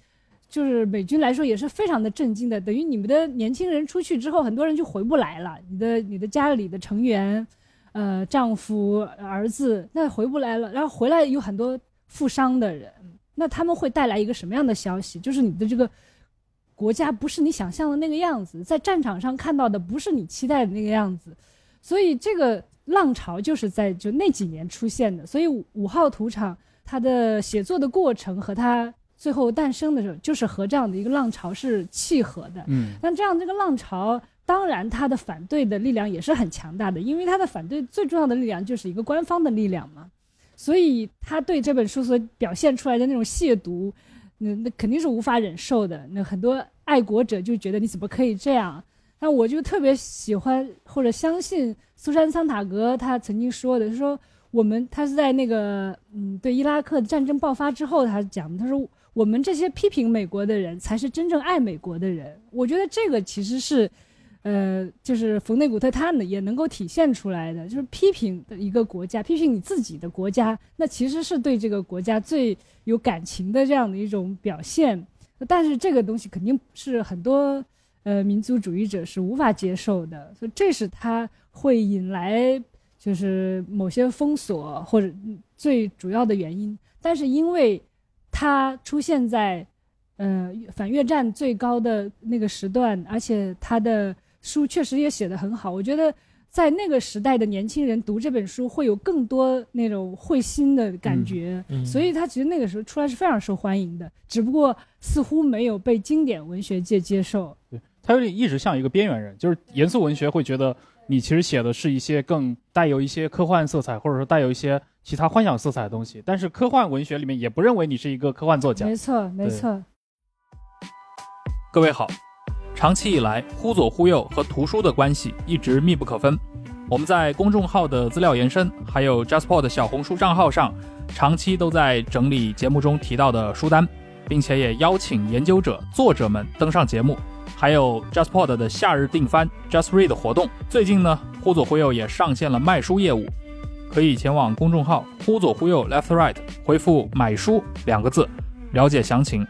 就是美军来说也是非常的震惊的。等于你们的年轻人出去之后，很多人就回不来了，你的你的家里的成员。呃，丈夫、儿子，那回不来了，然后回来有很多负伤的人，那他们会带来一个什么样的消息？就是你的这个国家不是你想象的那个样子，在战场上看到的不是你期待的那个样子，所以这个浪潮就是在就那几年出现的。所以五号土场它的写作的过程和它最后诞生的时候，就是和这样的一个浪潮是契合的。嗯，那这样这个浪潮。当然，他的反对的力量也是很强大的，因为他的反对最重要的力量就是一个官方的力量嘛，所以他对这本书所表现出来的那种亵渎，那那肯定是无法忍受的。那很多爱国者就觉得你怎么可以这样？那我就特别喜欢或者相信苏珊·桑塔格他曾经说的，说我们他是在那个嗯对伊拉克战争爆发之后他讲的，他说我们这些批评美国的人才是真正爱美国的人。我觉得这个其实是。呃，就是冯内古特他呢也能够体现出来的，就是批评的一个国家，批评你自己的国家，那其实是对这个国家最有感情的这样的一种表现。但是这个东西肯定是很多呃民族主义者是无法接受的，所以这是他会引来就是某些封锁或者最主要的原因。但是因为它出现在呃反越战最高的那个时段，而且他的。书确实也写得很好，我觉得在那个时代的年轻人读这本书会有更多那种会心的感觉，嗯嗯所以他其实那个时候出来是非常受欢迎的，只不过似乎没有被经典文学界接受。对他有点一直像一个边缘人，就是严肃文学会觉得你其实写的是一些更带有一些科幻色彩，或者说带有一些其他幻想色彩的东西，但是科幻文学里面也不认为你是一个科幻作家。没错，没错。各位好，长期以来，忽左忽右和图书的关系一直密不可分。我们在公众号的资料延伸，还有 JustPod 小红书账号上，长期都在整理节目中提到的书单，并且也邀请研究者、作者们登上节目。还有 JustPod 的夏日订番 Just Read 活动，最近呢，忽左忽右也上线了卖书业务，可以前往公众号“忽左忽右 Left Right” 回复“买书”两个字，了解详情。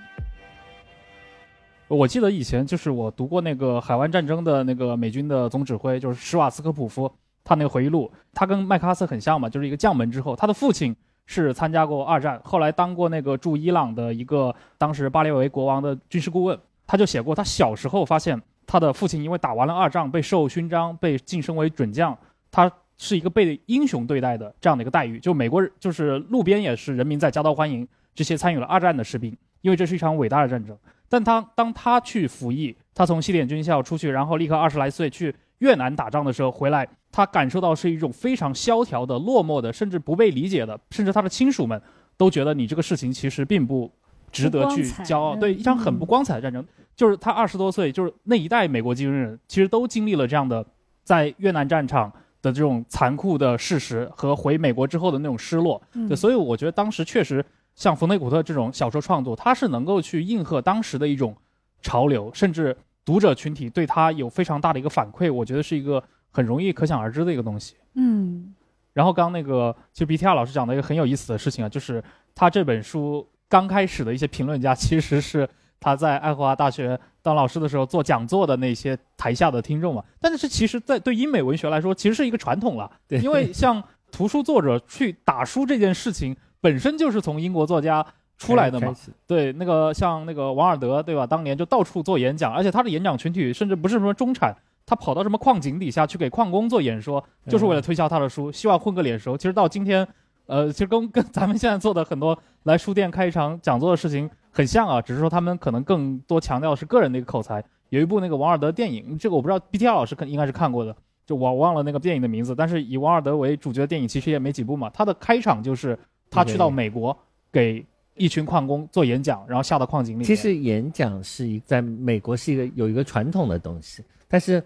我记得以前就是我读过那个海湾战争的那个美军的总指挥，就是施瓦斯科普夫，他那个回忆录，他跟麦克阿瑟很像嘛，就是一个将门之后，他的父亲是参加过二战，后来当过那个驻伊朗的一个当时巴列维国王的军事顾问，他就写过，他小时候发现他的父亲因为打完了二战被授勋章，被晋升为准将，他是一个被英雄对待的这样的一个待遇，就美国人就是路边也是人民在夹道欢迎这些参与了二战的士兵，因为这是一场伟大的战争。但他当他去服役，他从西点军校出去，然后立刻二十来岁去越南打仗的时候回来，他感受到是一种非常萧条的、落寞的，甚至不被理解的，甚至他的亲属们都觉得你这个事情其实并不值得去骄傲。对，一场很不光彩的战争，就是他二十多岁，就是那一代美国军人，其实都经历了这样的在越南战场的这种残酷的事实和回美国之后的那种失落。对，所以我觉得当时确实。像冯内古特这种小说创作，他是能够去应和当时的一种潮流，甚至读者群体对他有非常大的一个反馈，我觉得是一个很容易可想而知的一个东西。嗯。然后刚那个，其实 BTR 老师讲的一个很有意思的事情啊，就是他这本书刚开始的一些评论家，其实是他在爱荷华大学当老师的时候做讲座的那些台下的听众嘛。但是其实，在对英美文学来说，其实是一个传统了，对，因为像图书作者去打书这件事情。本身就是从英国作家出来的嘛，对，那个像那个王尔德，对吧？当年就到处做演讲，而且他的演讲群体甚至不是什么中产，他跑到什么矿井底下去给矿工做演说，就是为了推销他的书，希望混个脸熟。其实到今天，呃，其实跟跟咱们现在做的很多来书店开一场讲座的事情很像啊，只是说他们可能更多强调是个人的一个口才。有一部那个王尔德电影，这个我不知道，BTR 老师肯应该是看过的，就我忘了那个电影的名字，但是以王尔德为主角的电影其实也没几部嘛，他的开场就是。他去到美国，给一群矿工做演讲，然后下到矿井里。其实演讲是一在美国是一个有一个传统的东西，但是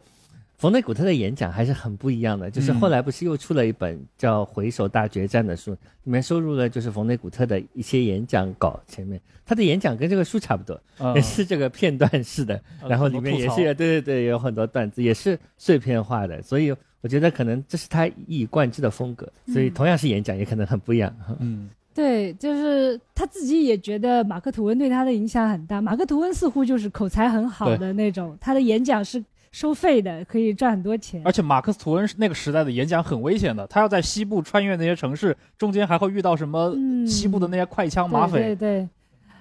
冯内古特的演讲还是很不一样的。就是后来不是又出了一本叫《回首大决战》的书，里面收录了就是冯内古特的一些演讲稿。前面他的演讲跟这个书差不多，也是这个片段式的，然后里面也是对对对，有很多段子，也是碎片化的，所以。我觉得可能这是他一以贯之的风格，所以同样是演讲，也可能很不一样。嗯，对，就是他自己也觉得马克吐温对他的影响很大。马克吐温似乎就是口才很好的那种，他的演讲是收费的，可以赚很多钱。而且马克吐温那个时代的演讲很危险的，他要在西部穿越那些城市，中间还会遇到什么西部的那些快枪马匪。对对，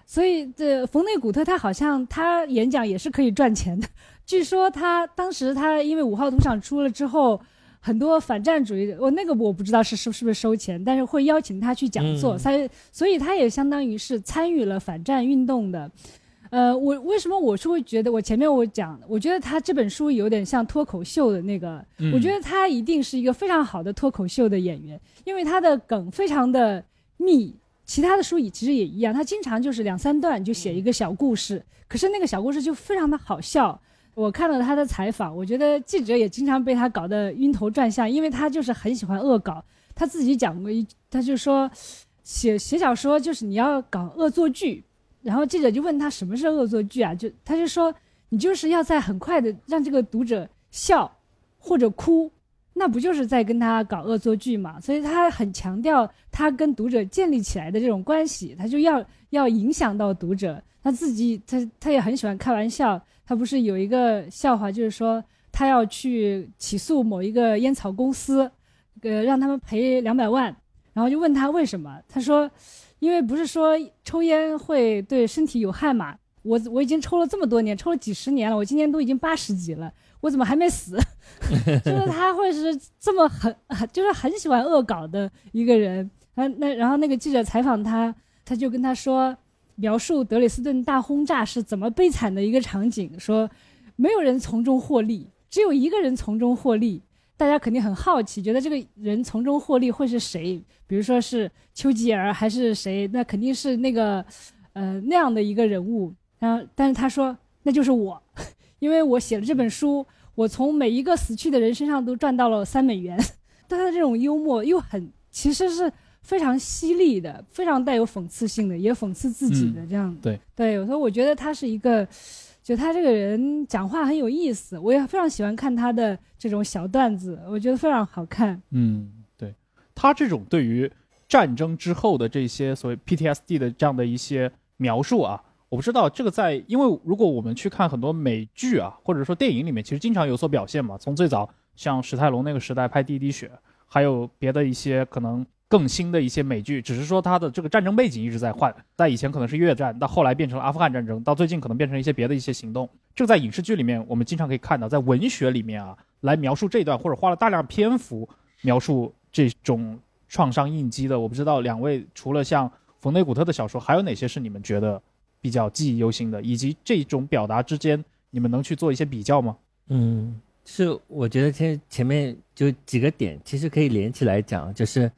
所以这冯内古特他好像他演讲也是可以赚钱的。据说他当时他因为五号赌场出了之后，很多反战主义，我那个我不知道是是是不是收钱，但是会邀请他去讲座，所以所以他也相当于是参与了反战运动的。呃，我为什么我是会觉得我前面我讲，我觉得他这本书有点像脱口秀的那个，我觉得他一定是一个非常好的脱口秀的演员，因为他的梗非常的密，其他的书也其实也一样，他经常就是两三段就写一个小故事，可是那个小故事就非常的好笑。我看了他的采访，我觉得记者也经常被他搞得晕头转向，因为他就是很喜欢恶搞。他自己讲过一，他就说，写写小说就是你要搞恶作剧。然后记者就问他什么是恶作剧啊？就他就说，你就是要在很快的让这个读者笑或者哭，那不就是在跟他搞恶作剧嘛？所以他很强调他跟读者建立起来的这种关系，他就要要影响到读者。他自己他他也很喜欢开玩笑。他不是有一个笑话，就是说他要去起诉某一个烟草公司，呃，让他们赔两百万，然后就问他为什么，他说，因为不是说抽烟会对身体有害嘛，我我已经抽了这么多年，抽了几十年了，我今年都已经八十几了，我怎么还没死？就是他会是这么很很，就是很喜欢恶搞的一个人。啊，那然后那个记者采访他，他就跟他说，描述德累斯顿大轰炸是怎么悲惨的一个场景，说没有人从中获利，只有一个人从中获利。大家肯定很好奇，觉得这个人从中获利会是谁？比如说是丘吉尔还是谁？那肯定是那个，呃，那样的一个人物。然后，但是他说那就是我，因为我写了这本书，我从每一个死去的人身上都赚到了三美元。但他的这种幽默又很，其实是非常犀利的，非常带有讽刺性的，也讽刺自己的这样。对对，有时候我觉得他是一个。就他这个人讲话很有意思，我也非常喜欢看他的这种小段子，我觉得非常好看。嗯，对，他这种对于战争之后的这些所谓 PTSD 的这样的一些描述啊，我不知道这个在，因为如果我们去看很多美剧啊，或者说电影里面，其实经常有所表现嘛。从最早像史泰龙那个时代拍《第一滴血》，还有别的一些可能。更新的一些美剧，只是说它的这个战争背景一直在换，在以前可能是越战，到后来变成了阿富汗战争，到最近可能变成一些别的一些行动。这个在影视剧里面，我们经常可以看到，在文学里面啊，来描述这段，或者花了大量篇幅描述这种创伤应激的。我不知道两位除了像冯内古特的小说，还有哪些是你们觉得比较记忆犹新的？以及这种表达之间，你们能去做一些比较吗？嗯，是，我觉得前前面就几个点，其实可以连起来讲，就是。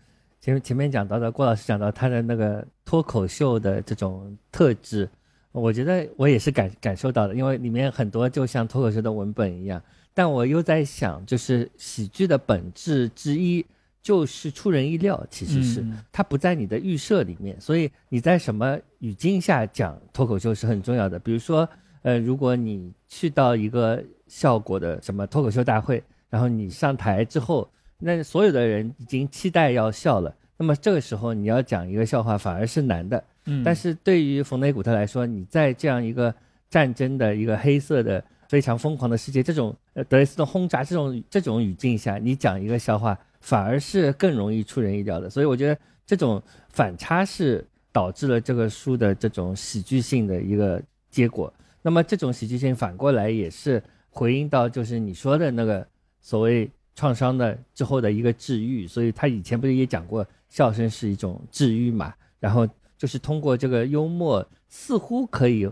前前面讲到的郭老师讲到他的那个脱口秀的这种特质，我觉得我也是感感受到的，因为里面很多就像脱口秀的文本一样。但我又在想，就是喜剧的本质之一就是出人意料，其实是它不在你的预设里面，所以你在什么语境下讲脱口秀是很重要的。比如说，呃，如果你去到一个效果的什么脱口秀大会，然后你上台之后。那所有的人已经期待要笑了，那么这个时候你要讲一个笑话反而是难的。嗯，但是对于冯内古特来说，你在这样一个战争的一个黑色的非常疯狂的世界，这种呃德累斯顿轰炸这种这种语境下，你讲一个笑话反而是更容易出人意料的。所以我觉得这种反差是导致了这个书的这种喜剧性的一个结果。那么这种喜剧性反过来也是回应到就是你说的那个所谓。创伤的之后的一个治愈，所以他以前不是也讲过，笑声是一种治愈嘛？然后就是通过这个幽默，似乎可以，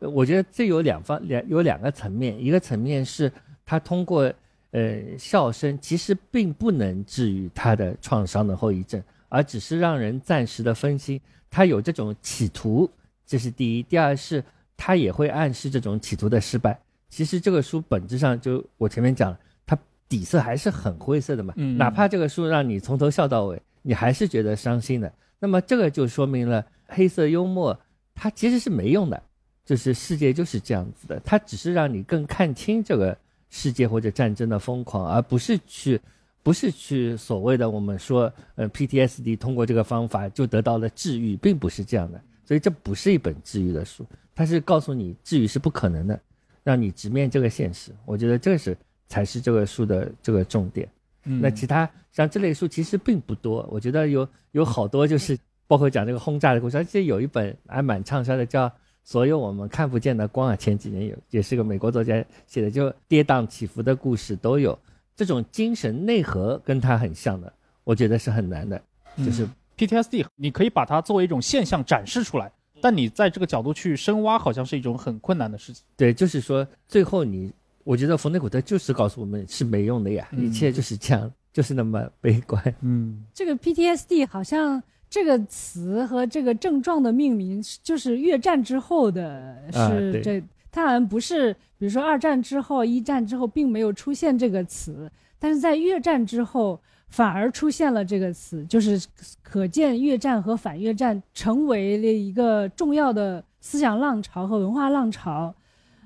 我觉得这有两方两有两个层面，一个层面是他通过呃笑声，其实并不能治愈他的创伤的后遗症，而只是让人暂时的分心，他有这种企图，这是第一。第二是他也会暗示这种企图的失败。其实这个书本质上就我前面讲了。它底色还是很灰色的嘛，哪怕这个书让你从头笑到尾，你还是觉得伤心的。那么这个就说明了黑色幽默它其实是没用的，就是世界就是这样子的，它只是让你更看清这个世界或者战争的疯狂，而不是去，不是去所谓的我们说呃 PTSD 通过这个方法就得到了治愈，并不是这样的。所以这不是一本治愈的书，它是告诉你治愈是不可能的，让你直面这个现实。我觉得这是。才是这个书的这个重点，那其他像这类书其实并不多，我觉得有有好多就是包括讲这个轰炸的故事，而且有一本还蛮畅销的，叫《所有我们看不见的光》啊，前几年有，也是个美国作家写的，就跌宕起伏的故事都有，这种精神内核跟他很像的，我觉得是很难的，就是 PTSD，你可以把它作为一种现象展示出来，但你在这个角度去深挖，好像是一种很困难的事情。对，就是说最后你。我觉得冯内古特就是告诉我们是没用的呀，一切就是这样，就是那么悲观。嗯，这个 PTSD 好像这个词和这个症状的命名就是越战之后的，是这，它好像不是，比如说二战之后、一战之后并没有出现这个词，但是在越战之后反而出现了这个词，就是可见越战和反越战成为了一个重要的思想浪潮和文化浪潮。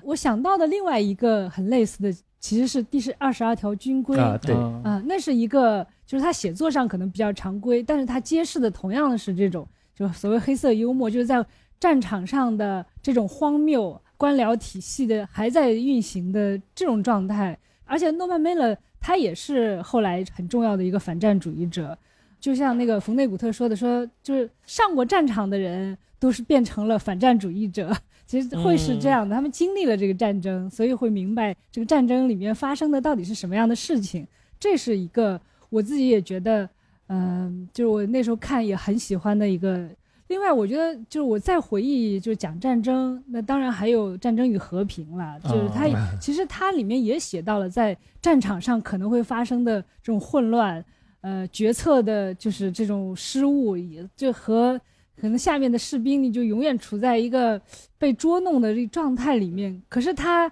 我想到的另外一个很类似的，其实是第十二十二条军规啊，对啊，那是一个，就是他写作上可能比较常规，但是他揭示的同样的是这种，就所谓黑色幽默，就是在战场上的这种荒谬，官僚体系的还在运行的这种状态。而且诺曼梅勒他也是后来很重要的一个反战主义者，就像那个冯内古特说的，说就是上过战场的人都是变成了反战主义者。其实会是这样的，他们经历了这个战争，所以会明白这个战争里面发生的到底是什么样的事情。这是一个我自己也觉得，嗯、就是我那时候看也很喜欢的一个。另外，我觉得就是我再回忆，就是讲战争，那当然还有《战争与和平》了，就是它、其实它里面也写到了在战场上可能会发生的这种混乱，呃，决策的就是这种失误，也就和可能下面的士兵你就永远处在一个被捉弄的这状态里面。可是他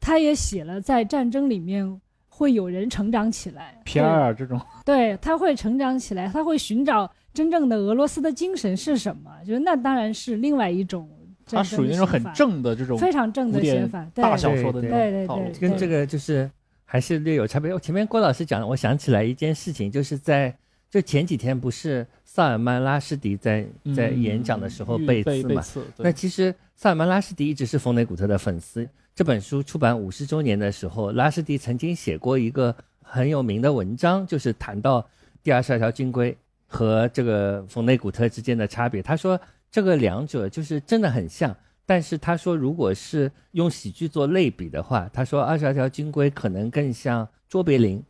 他也写了，在战争里面会有人成长起来，皮埃尔这种，对，他会成长起来，他会寻找真正的俄罗斯的精神是什么？就是那当然是另外一种他属于那种很正的这种非常正的写法，对大小说的那对对种套路对。跟这个就是还是略有差别。我前面郭老师讲了，我想起来一件事情，就是在就前几天不是萨尔曼拉什迪在在演讲的时候嗯背刺嘛？那其实萨尔曼拉什迪一直是冯内古特的粉丝。这本书出版五十周年的时候，拉什迪曾经写过一个很有名的文章，就是谈到第二十二条军规和这个冯内古特之间的差别。他说这个两者就是真的很像，但是他说如果是用喜剧做类比的话，他说二十二条军规可能更像卓别林，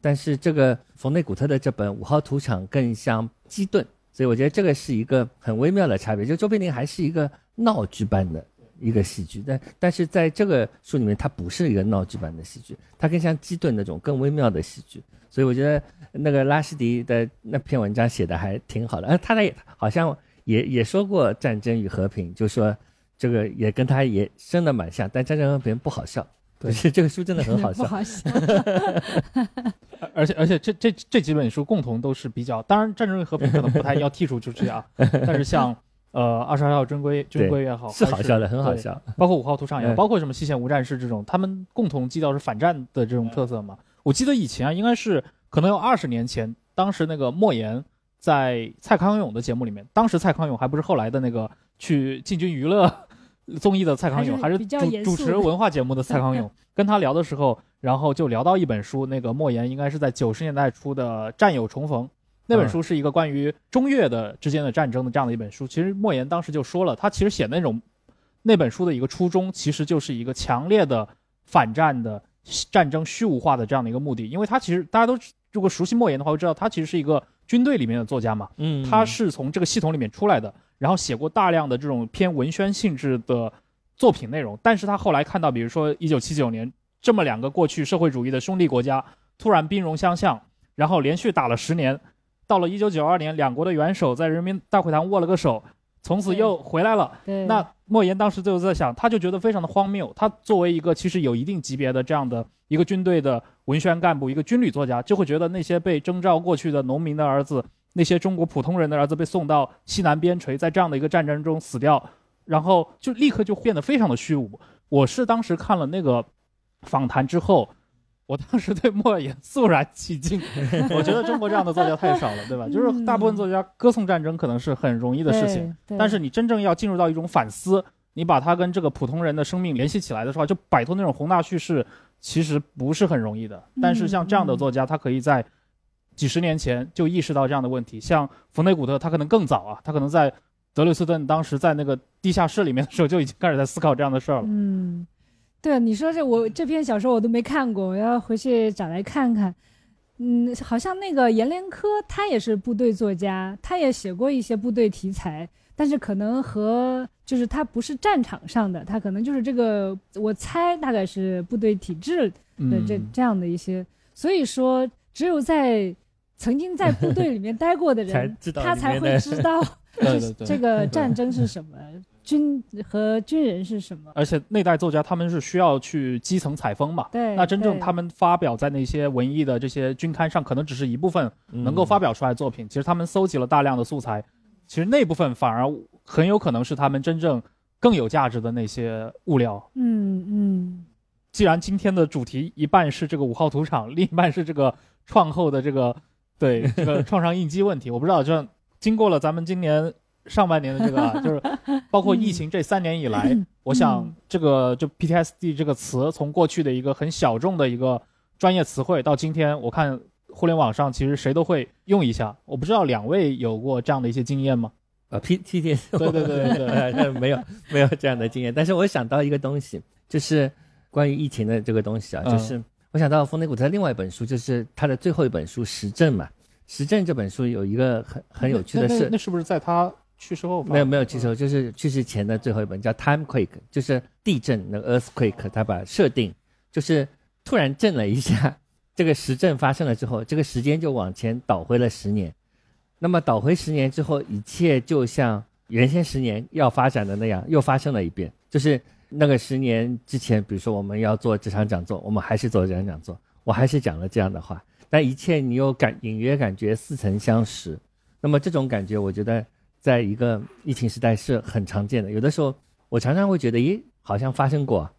但是这个冯内古特的这本五号土场更像基顿。所以我觉得这个是一个很微妙的差别，就周别林还是一个闹剧般的一个喜剧，但但是在这个书里面，它不是一个闹剧般的喜剧，它更像基顿那种更微妙的喜剧。所以我觉得那个拉什迪的那篇文章写的还挺好的，呃，他也好像也也说过《战争与和平》，就说这个也跟他也生的蛮像，但《战争和平》不好笑，对就是 这个书真的很好不笑。好笑，而且而且这这这几本书共同都是比较，当然《战争与和平》可能不太要剔除出去啊，但是像呃二十二号军规军规也好，是好笑的，很好笑。包括五号屠场也好，嗯包括什么西线无战事这种，他们共同基调是反战的这种特色嘛。我记得以前啊，应该是可能有二十年前，当时那个莫言在蔡康永的节目里面，当时蔡康永还不是后来的那个去进军娱乐综艺的蔡康永，还是还是主主持文化节目的蔡康永，跟他聊的时候，然后就聊到一本书，那个莫言应该是在九十年代初的《战友重逢》。那本书是一个关于中越的之间的战争的这样的一本书。其实莫言当时就说了，他其实写那种那本书的一个初衷，其实就是一个强烈的反战的战争虚无化的这样的一个目的。因为他其实大家都如果熟悉莫言的话，会知道他其实是一个军队里面的作家嘛，嗯，他是从这个系统里面出来的，然后写过大量的这种偏文宣性质的作品内容。但是他后来看到，比如说一九七九年这么两个过去社会主义的兄弟国家突然兵戎相向，然后连续打了十年，到了一九九二年，两国的元首在人民大会堂握了个手，从此又回来了。对，那莫言当时就在想，他就觉得非常的荒谬。他作为一个其实有一定级别的这样的一个军队的文宣干部，一个军旅作家，就会觉得那些被征召过去的农民的儿子，那些中国普通人的儿子被送到西南边陲，在这样的一个战争中死掉，然后就立刻就变得非常的虚无。我是当时看了那个访谈之后。我当时对莫言肃然起敬，我觉得中国这样的作家太少了，对吧？就是大部分作家歌颂战争可能是很容易的事情，但是你真正要进入到一种反思，你把它跟这个普通人的生命联系起来的时候，就摆脱那种宏大叙事，其实不是很容易的。但是像这样的作家，他可以在几十年前就意识到这样的问题。像弗内古特，他可能更早啊，他可能在德累斯顿当时在那个地下室里面的时候就已经开始在思考这样的事儿了。嗯，对，你说这我这篇小说我都没看过，我要回去找来看看。嗯，好像那个阎连科他也是部队作家，他也写过一些部队题材，但是可能和就是他不是战场上的，他可能就是这个，我猜大概是部队体制的这、嗯这样的一些，所以说只有在曾经在部队里面待过的人，知道他才会知道 这个战争是什么，军和军人是什么。而且那代作家他们是需要去基层采风嘛。对，那真正他们发表在那些文艺的这些军刊上，可能只是一部分能嗯够发表出来的作品。其实他们搜集了大量的素材，其实那部分反而很有可能是他们真正更有价值的那些物料。嗯嗯，既然今天的主题一半是这个五号土场，另一半是这个创后的这个对这个创伤应激问题，我不知道，就经过了咱们今年上半年的这个啊，就是包括疫情这三年以来，我想这个就 PTSD 这个词从过去的一个很小众的一个专业词汇，到今天我看互联网上其实谁都会用一下。我不知道两位有过这样的一些经验吗？啊 P T T 对对对对 呃没有没有这样的经验。但是我想到一个东西，就是关于疫情的这个东西啊，嗯就是我想到冯内古特另外一本书，就是他的最后一本书《实证》嘛，《实证》这本书有一个很很有趣的事那是不是在他去世后？没有没有去世后，就是去世前的最后一本叫《Timequake》，就是地震那个 earthquake，他把设定就是突然震了一下，这个时政发生了之后，这个时间就往前倒回了十年。那么倒回十年之后，一切就像原先十年要发展的那样，又发生了一遍。就是那个十年之前，比如说我们要做这场讲座，我们还是做这场讲座，我还是讲了这样的话，但一切你又感隐约感觉似曾相识。那么这种感觉，我觉得在一个疫情时代是很常见的。有的时候我常常会觉得，咦，好像发生过，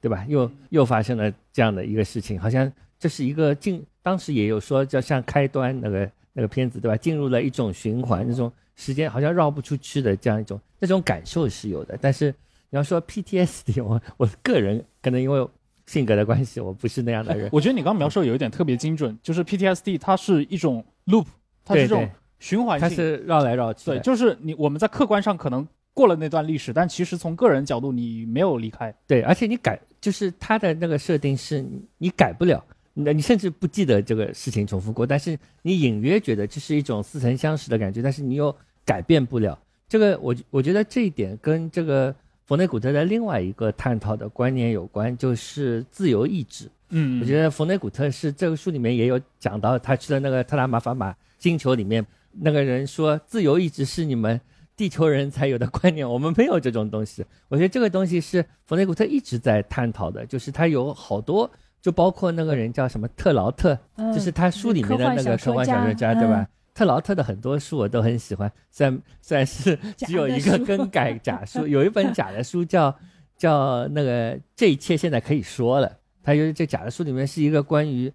对吧？又又发生了这样的一个事情，好像这是一个进，当时也有说，叫像开端那个那个片子，对吧？进入了一种循环，那种时间好像绕不出去的这样一种那种感受是有的。但是你要说 PTSD，我我个人可能因为性格的关系，我不是那样的人。我觉得你刚刚描述有一点特别精准，就是 PTSD 它是一种 loop，它是对这种，循环性。它是绕来绕去。对，就是你我们在客观上可能过了那段历史，但其实从个人角度你没有离开。对，而且你改，就是它的那个设定是你你改不了，那你甚至不记得这个事情重复过，但是你隐约觉得这是一种似曾相识的感觉，但是你又改变不了。这个我我觉得这一点跟这个佛内古特的另外一个探讨的观念有关，就是自由意志。嗯我觉得佛内古特是这个书里面也有讲到，他去了那个特拉马法马星球里面，那个人说自由意志是你们地球人才有的观念，我们没有这种东西。我觉得这个东西是佛内古特一直在探讨的，就是他有好多，就包括那个人叫什么特劳特，嗯就是他书里面的那个科幻小说家，对吧？？特劳特的很多书我都很喜欢，虽然虽然是只有一个更改假书，有一本假的书叫叫那个这一切现在可以说了。他就是这假的书里面是一个关于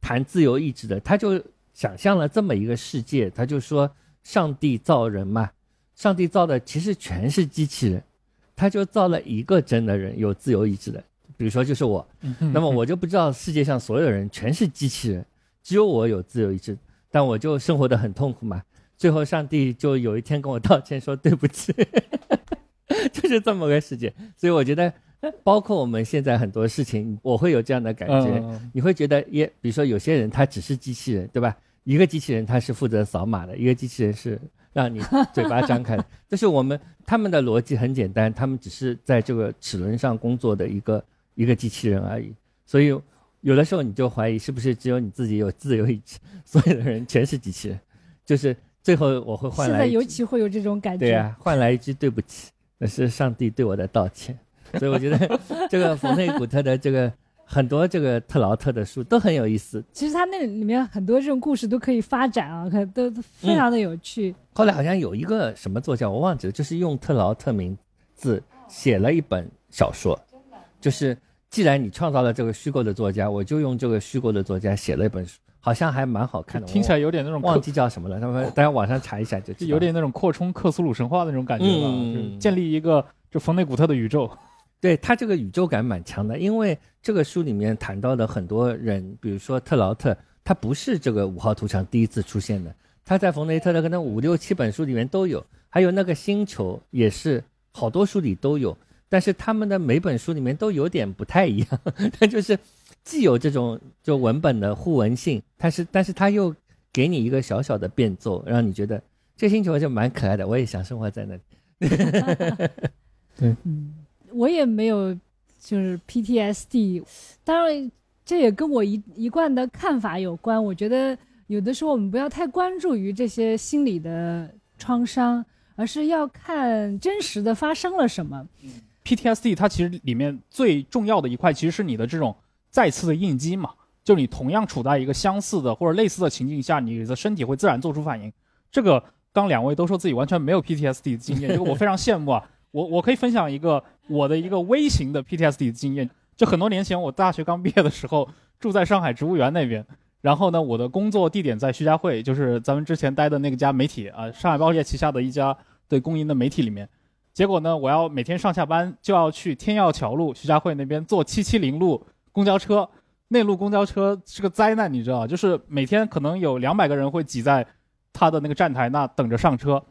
谈自由意志的，他就想象了这么一个世界，他就说上帝造人嘛，上帝造的其实全是机器人，他就造了一个真的人有自由意志的，比如说就是我，嗯那么我就不知道世界上所有人全是机器人，只有我有自由意志，但我就生活的很痛苦嘛。最后上帝就有一天跟我道歉说对不起，就是这么个世界。所以我觉得，包括我们现在很多事情，我会有这样的感觉。嗯你会觉得也，比如说有些人他只是机器人，对吧？一个机器人他是负责扫码的，一个机器人是让你嘴巴张开的。就是我们他们的逻辑很简单，他们只是在这个齿轮上工作的一个一个机器人而已。所以有的时候你就怀疑是不是只有你自己有自由意志，所有的人全是机器人。就是最后我会换来现在尤其会有这种感觉。对呀、换来一句对不起，那是上帝对我的道歉。所以我觉得 这个冯内古特的这个很多这个特劳特的书都很有意思。其实他那里面很多这种故事都可以发展啊，可都非常的有趣。后来好像有一个什么作家我忘记了，就是用特劳特名字写了一本小说，就是既然你创造了这个虚构的作家，我就用这个虚构的作家写了一本书，好像还蛮好看的。听起来有点那种忘，记叫什么了，他们大家网上查一下就。就有点那种扩充克苏鲁神话的那种感觉了，嗯就建立一个就冯内古特的宇宙。对他这个宇宙感蛮强的，因为这个书里面谈到的很多人，比如说特劳特，他不是这个五号图场第一次出现的，他在冯雷特的可能五六七本书里面都有，还有那个星球也是好多书里都有，但是他们的每本书里面都有点不太一样，它就是既有这种就文本的互文性，但是但是它又给你一个小小的变奏，让你觉得这星球就蛮可爱的，我也想生活在那里。嗯，我也没有就是 PTSD，当然这也跟我一一贯的看法有关。我觉得有的时候我们不要太关注于这些心理的创伤，而是要看真实的发生了什么。PTSD 它其实里面最重要的一块，其实是你的这种再次的应激嘛，就你同样处在一个相似的或者类似的情境下，你的身体会自然做出反应。这个刚两位都说自己完全没有 PTSD 的经验，这个我非常羡慕啊。我我可以分享一个我的一个微型的 PTSD 的经验，就很多年前我大学刚毕业的时候，住在上海植物园那边。然后呢，我的工作地点在徐家汇，就是咱们之前待的那个家媒体啊，上海报业旗下的一家对公营的媒体里面。结果呢，我要每天上下班就要去天钥桥路徐家汇那边坐七七零路公交车，内陆公交车是个灾难，你知道，就是每天可能有两百个人会挤在他的那个站台那等着上车。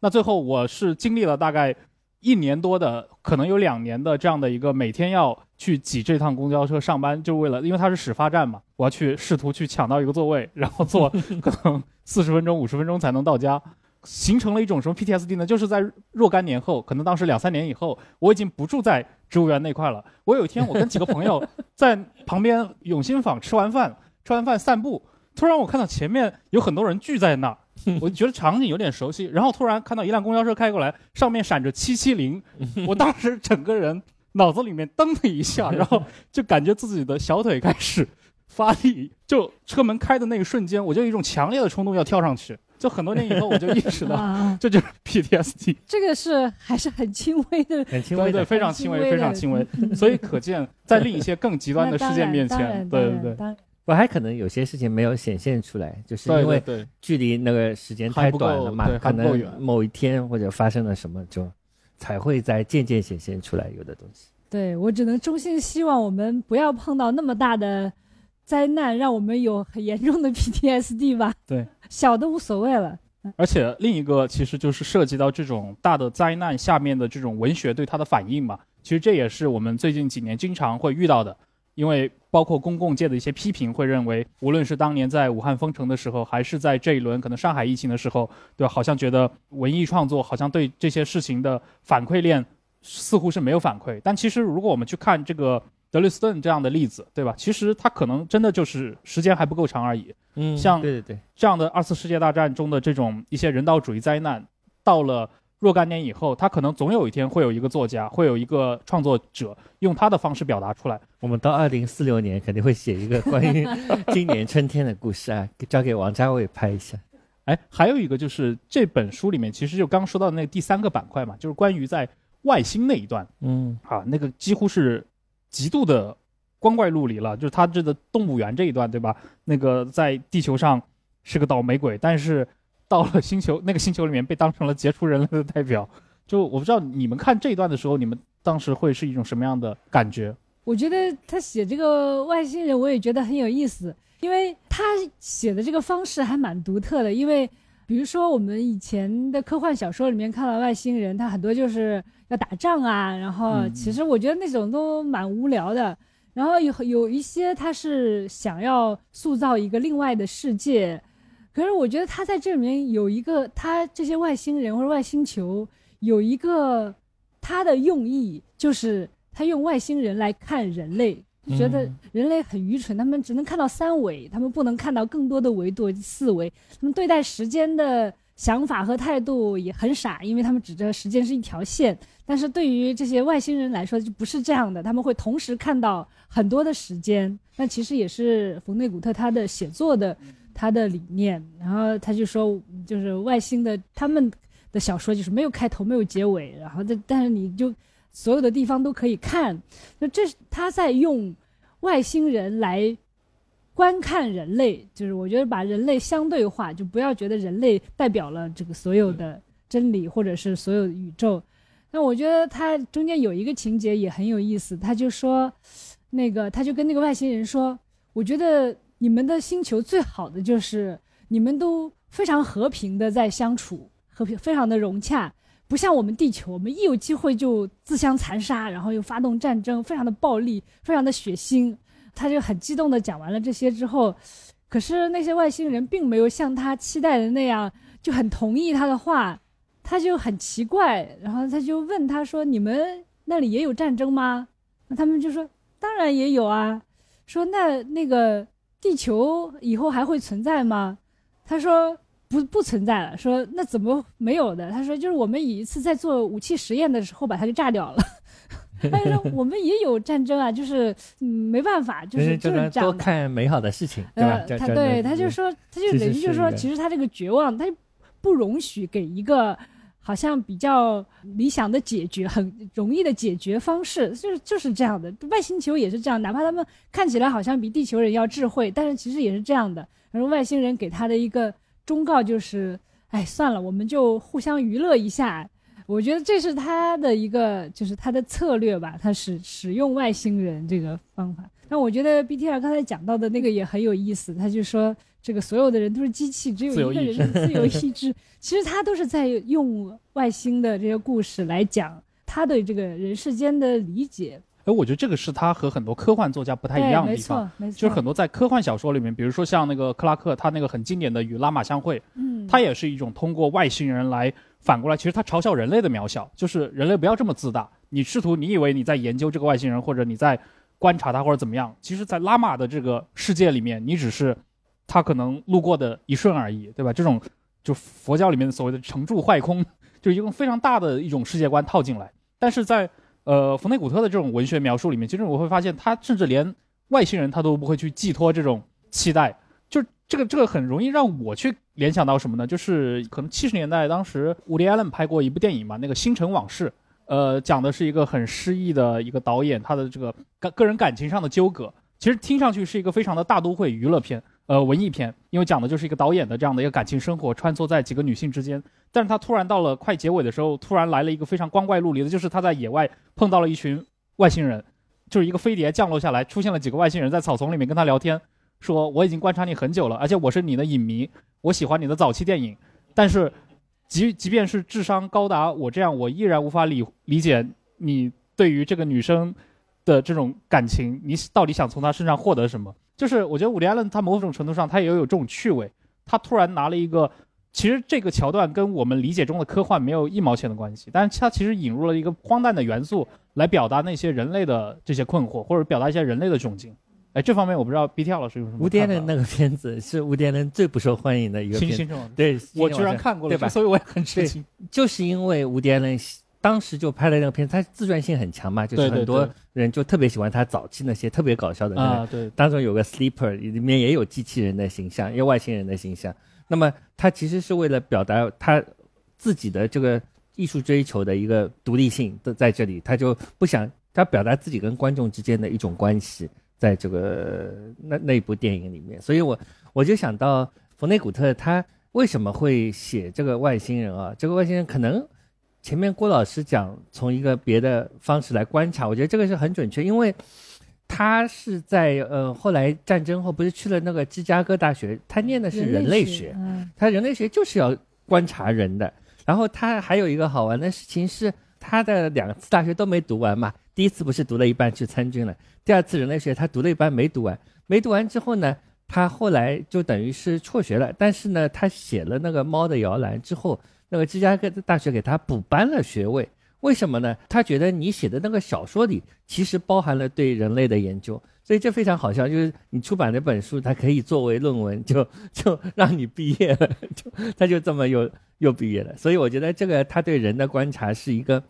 那最后我是经历了大概一年多的，可能有两年的这样的一个每天要去挤这趟公交车上班，就为了因为它是始发站嘛，我要去试图去抢到一个座位，然后坐 可能四十分钟、五十分钟才能到家。形成了一种什么 PTSD 呢？就是在若干年后，可能当时两三年以后，我已经不住在植物园那块了。我有一天，我跟几个朋友在旁边永兴坊吃完饭，吃完饭散步，突然我看到前面有很多人聚在那儿，我觉得场景有点熟悉。然后突然看到一辆公交车开过来，上面闪着七七零，我当时整个人脑子里面噔的一下，然后就感觉自己的小腿开始发力，就车门开的那一瞬间，我就有一种强烈的冲动要跳上去。就很多年以后，我就意识到，啊，这就是 PTSD，这个是还是很轻微的，很轻微的。对对，非常轻微，非常轻微。所以可见，在另一些更极端的事件面前，对对对，对，我还可能有些事情没有显现出来，就是因为对。对，距离那个时间太短了嘛可能某一天或者发生了什么，就才会在渐渐显现出来有的东西。对我只能衷心希望我们不要碰到那么大的灾难，让我们有很严重的 PTSD 吧。对，小的无所谓了。而且另一个其实就是涉及到这种大的灾难下面的这种文学对它的反应嘛。其实这也是我们最近几年经常会遇到的，因为包括公共界的一些批评会认为，无论是当年在武汉封城的时候，还是在这一轮可能上海疫情的时候，对吧？好像觉得文艺创作好像对这些事情的反馈链似乎是没有反馈。但其实如果我们去看这个德累斯顿这样的例子，对吧？其实他可能真的就是时间还不够长而已。嗯像对对对，这样的二次世界大战中的这种一些人道主义灾难，到了若干年以后，他可能总有一天会有一个作家，会有一个创作者用他的方式表达出来。我们到二零四六年肯定会写一个关于 今年春天的故事啊，交给王家卫拍一下。哎，还有一个就是这本书里面，其实就刚说到的那个第三个板块嘛，就是关于在外星那一段嗯啊，那个几乎是极度的光怪陆离了，就是他这个动物园这一段，对吧？那个在地球上是个倒霉鬼，但是到了星球那个星球里面被当成了杰出人类的代表。就我不知道你们看这一段的时候，你们当时会是一种什么样的感觉？我觉得他写这个外星人，我也觉得很有意思，因为他写的这个方式还蛮独特的。因为比如说我们以前的科幻小说里面看到外星人，他很多就是要打仗啊，然后嗯其实我觉得那种都蛮无聊的。然后有有一些他是想要塑造一个另外的世界，可是我觉得他在这里面有一个，他这些外星人或者外星球有一个他的用意，就是他用外星人来看人类，觉得嗯人类很愚蠢，他们只能看到三维，他们不能看到更多的维度四维，他们对待时间的想法和态度也很傻，因为他们指着时间是一条线。但是对于这些外星人来说就不是这样的，他们会同时看到很多的时间。那其实也是冯内古特他的写作的他的理念。然后他就说，就是外星的他们的小说就是没有开头没有结尾，然后但但是你就所有的地方都可以看。那这是他在用外星人来观看人类，就是我觉得把人类相对化，就不要觉得人类代表了这个所有的真理或者是所有的宇宙。那我觉得他中间有一个情节也很有意思，他就说，那个他就跟那个外星人说，我觉得你们的星球最好的就是你们都非常和平的在相处，和平非常的融洽，不像我们地球，我们一有机会就自相残杀，然后又发动战争，非常的暴力，非常的血腥。他就很激动的讲完了这些之后，可是那些外星人并没有像他期待的那样就很同意他的话，他就很奇怪，然后他就问他说：“你们那里也有战争吗？”那他们就说：“当然也有啊。”说那那个地球以后还会存在吗？他说不不存在了。说那怎么没有的？他说就是我们有一次在做武器实验的时候把它给炸掉了。他就说我们也有战争啊，就是嗯没办法，就是就是这样的。看美好的事情，对吧？呃，他对他就说，他就等于就是说，其实他这个绝望，他就不容许给一个好像比较理想的解决、很容易的解决方式，就是就是这样的。外星球也是这样，哪怕他们看起来好像比地球人要智慧，但是其实也是这样的。然后外星人给他的一个忠告就是：哎，算了，我们就互相娱乐一下。我觉得这是他的一个，就是他的策略吧，他使使用外星人这个方法。那我觉得 BTR 刚才讲到的那个也很有意思，他就说这个所有的人都是机器，只有自由意一个人是自由意志。其实他都是在用外星的这些故事来讲他对这个人世间的理解。哎，我觉得这个是他和很多科幻作家不太一样的地方。没错，没错，就是很多在科幻小说里面，比如说像那个克拉克，他那个很经典的《与拉玛相会》，嗯，他也是一种通过外星人来反过来，其实他嘲笑人类的渺小，就是人类不要这么自大。你试图你以为你在研究这个外星人，或者你在观察他或者怎么样，其实，在拉玛的这个世界里面，你只是他可能路过的一瞬而已，对吧？这种就佛教里面所谓的成住坏空，就一个非常大的一种世界观套进来。但是在呃冯内古特的这种文学描述里面，其实我会发现，他甚至连外星人他都不会去寄托这种期待。就这个这个很容易让我去联想到什么呢？就是可能七十年代当时伍迪·艾伦拍过一部电影嘛，那个《星辰往事》，呃，讲的是一个很失意的一个导演他的这个个个人感情上的纠葛。其实听上去是一个非常的大都会娱乐片，呃，文艺片，因为讲的就是一个导演的这样的一个感情生活，穿梭在几个女性之间。但是他突然到了快结尾的时候，突然来了一个非常光怪陆离的，就是他在野外碰到了一群外星人，就是一个飞碟降落下来，出现了几个外星人在草丛里面跟他聊天，说我已经观察你很久了，而且我是你的影迷，我喜欢你的早期电影，但是即即便是智商高达我这样，我依然无法理理解你对于这个女生的这种感情，你到底想从她身上获得什么？就是我觉得伍迪·艾伦他某种程度上他也有这种趣味，他突然拿了一个，其实这个桥段跟我们理解中的科幻没有一毛钱的关系，但是他其实引入了一个荒诞的元素来表达那些人类的这些困惑，或者表达一些人类的窘境。哎，这方面我不知道 BTL 老师有什么吴看法？迪的那个片子是吴迪伦最不受欢迎的一个片子，对，我居然看。过了，对吧所以我也很吃惊。就是因为吴迪伦当时就拍了那个片子，他自传性很强嘛，就是很多人就特别喜欢他早期那些特别搞笑的那个啊，对，当中有个 sleeper，里面也有机器人的形象，也有外星人的形象。那么他其实是为了表达他自己的这个艺术追求的一个独立性的在这里，他就不想他表达自己跟观众之间的一种关系，在这个那那部电影里面。所以我我就想到冯内古特他为什么会写这个外星人啊？这个外星人可能。前面郭老师讲从一个别的方式来观察，我觉得这个是很准确，因为他是在呃后来战争后不是去了那个芝加哥大学，他念的是人类学，他人类学就是要观察人的。然后他还有一个好玩的事情是，他的两次大学都没读完嘛，第一次不是读了一半去参军了，第二次人类学他读了一半没读完，没读完之后呢，他后来就等于是辍学了，但是呢，他写了那个《猫的摇篮》之后。那个芝加哥大学给他补颁了学位，为什么呢？他觉得你写的那个小说里其实包含了对人类的研究，所以这非常好笑。就是你出版那本书，它可以作为论文，就 就让你毕业了，就 他就这么又又毕业了。所以我觉得这个他对人的观察是一个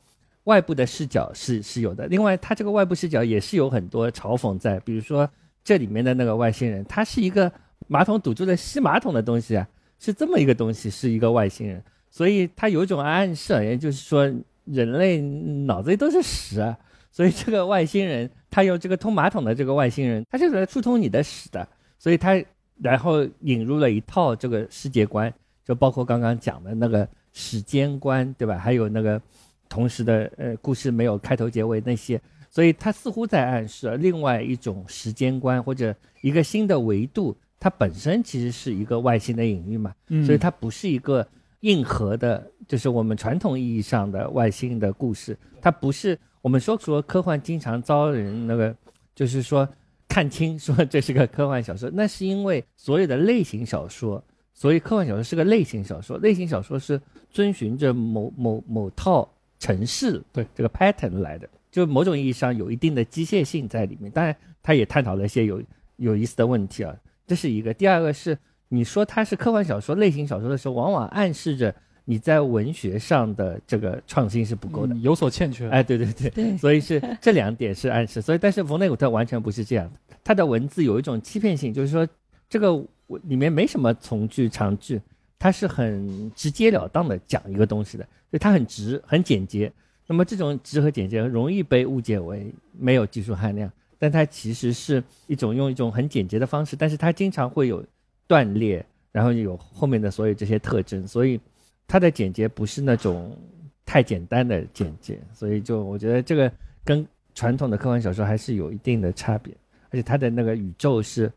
外部的视角是是有的。另外，他这个外部视角也是有很多嘲讽在，比如说这里面的那个外星人，他是一个马桶堵住了吸马桶的东西啊，是这么一个东西，是一个外星人。所以他有一种暗示，也就是说，人类脑子里都是屎啊。所以这个外星人，他用这个通马桶的这个外星人，他就是来触通你的屎的。所以他然后引入了一套这个世界观，就包括刚刚讲的那个时间观，对吧？还有那个同时的呃故事没有开头结尾那些，所以它似乎在暗示另外一种时间观或者一个新的维度。它本身其实是一个外星的隐喻嘛，嗯所以它不是一个。硬核的，就是我们传统意义上的外星的故事，它不是我们说说科幻经常遭人那个，就是说看清说这是个科幻小说，那是因为所有的类型小说，所以科幻小说是个类型小说，类型小说是遵循着某某某套程式对这个 pattern 来的，就某种意义上有一定的机械性在里面。当然，他也探讨了一些有有意思的问题啊，这是一个。第二个是。你说它是科幻小说类型小说的时候，往往暗示着你在文学上的这个创新是不够的，嗯有所欠缺。哎，对对对，对所以是这两点是暗示。所以，但是冯内古特完全不是这样的，他的文字有一种欺骗性，就是说这个里面没什么从句长句，他是很直截了当的讲一个东西的，所以他很直很简洁。那么这种直和简洁容易被误解为没有技术含量，但它其实是一种用一种很简洁的方式，但是它经常会有。断裂，然后有后面的所有这些特征，所以它的简洁不是那种太简单的简洁，所以就我觉得这个跟传统的科幻小说还是有一定的差别，而且它的那个宇宙是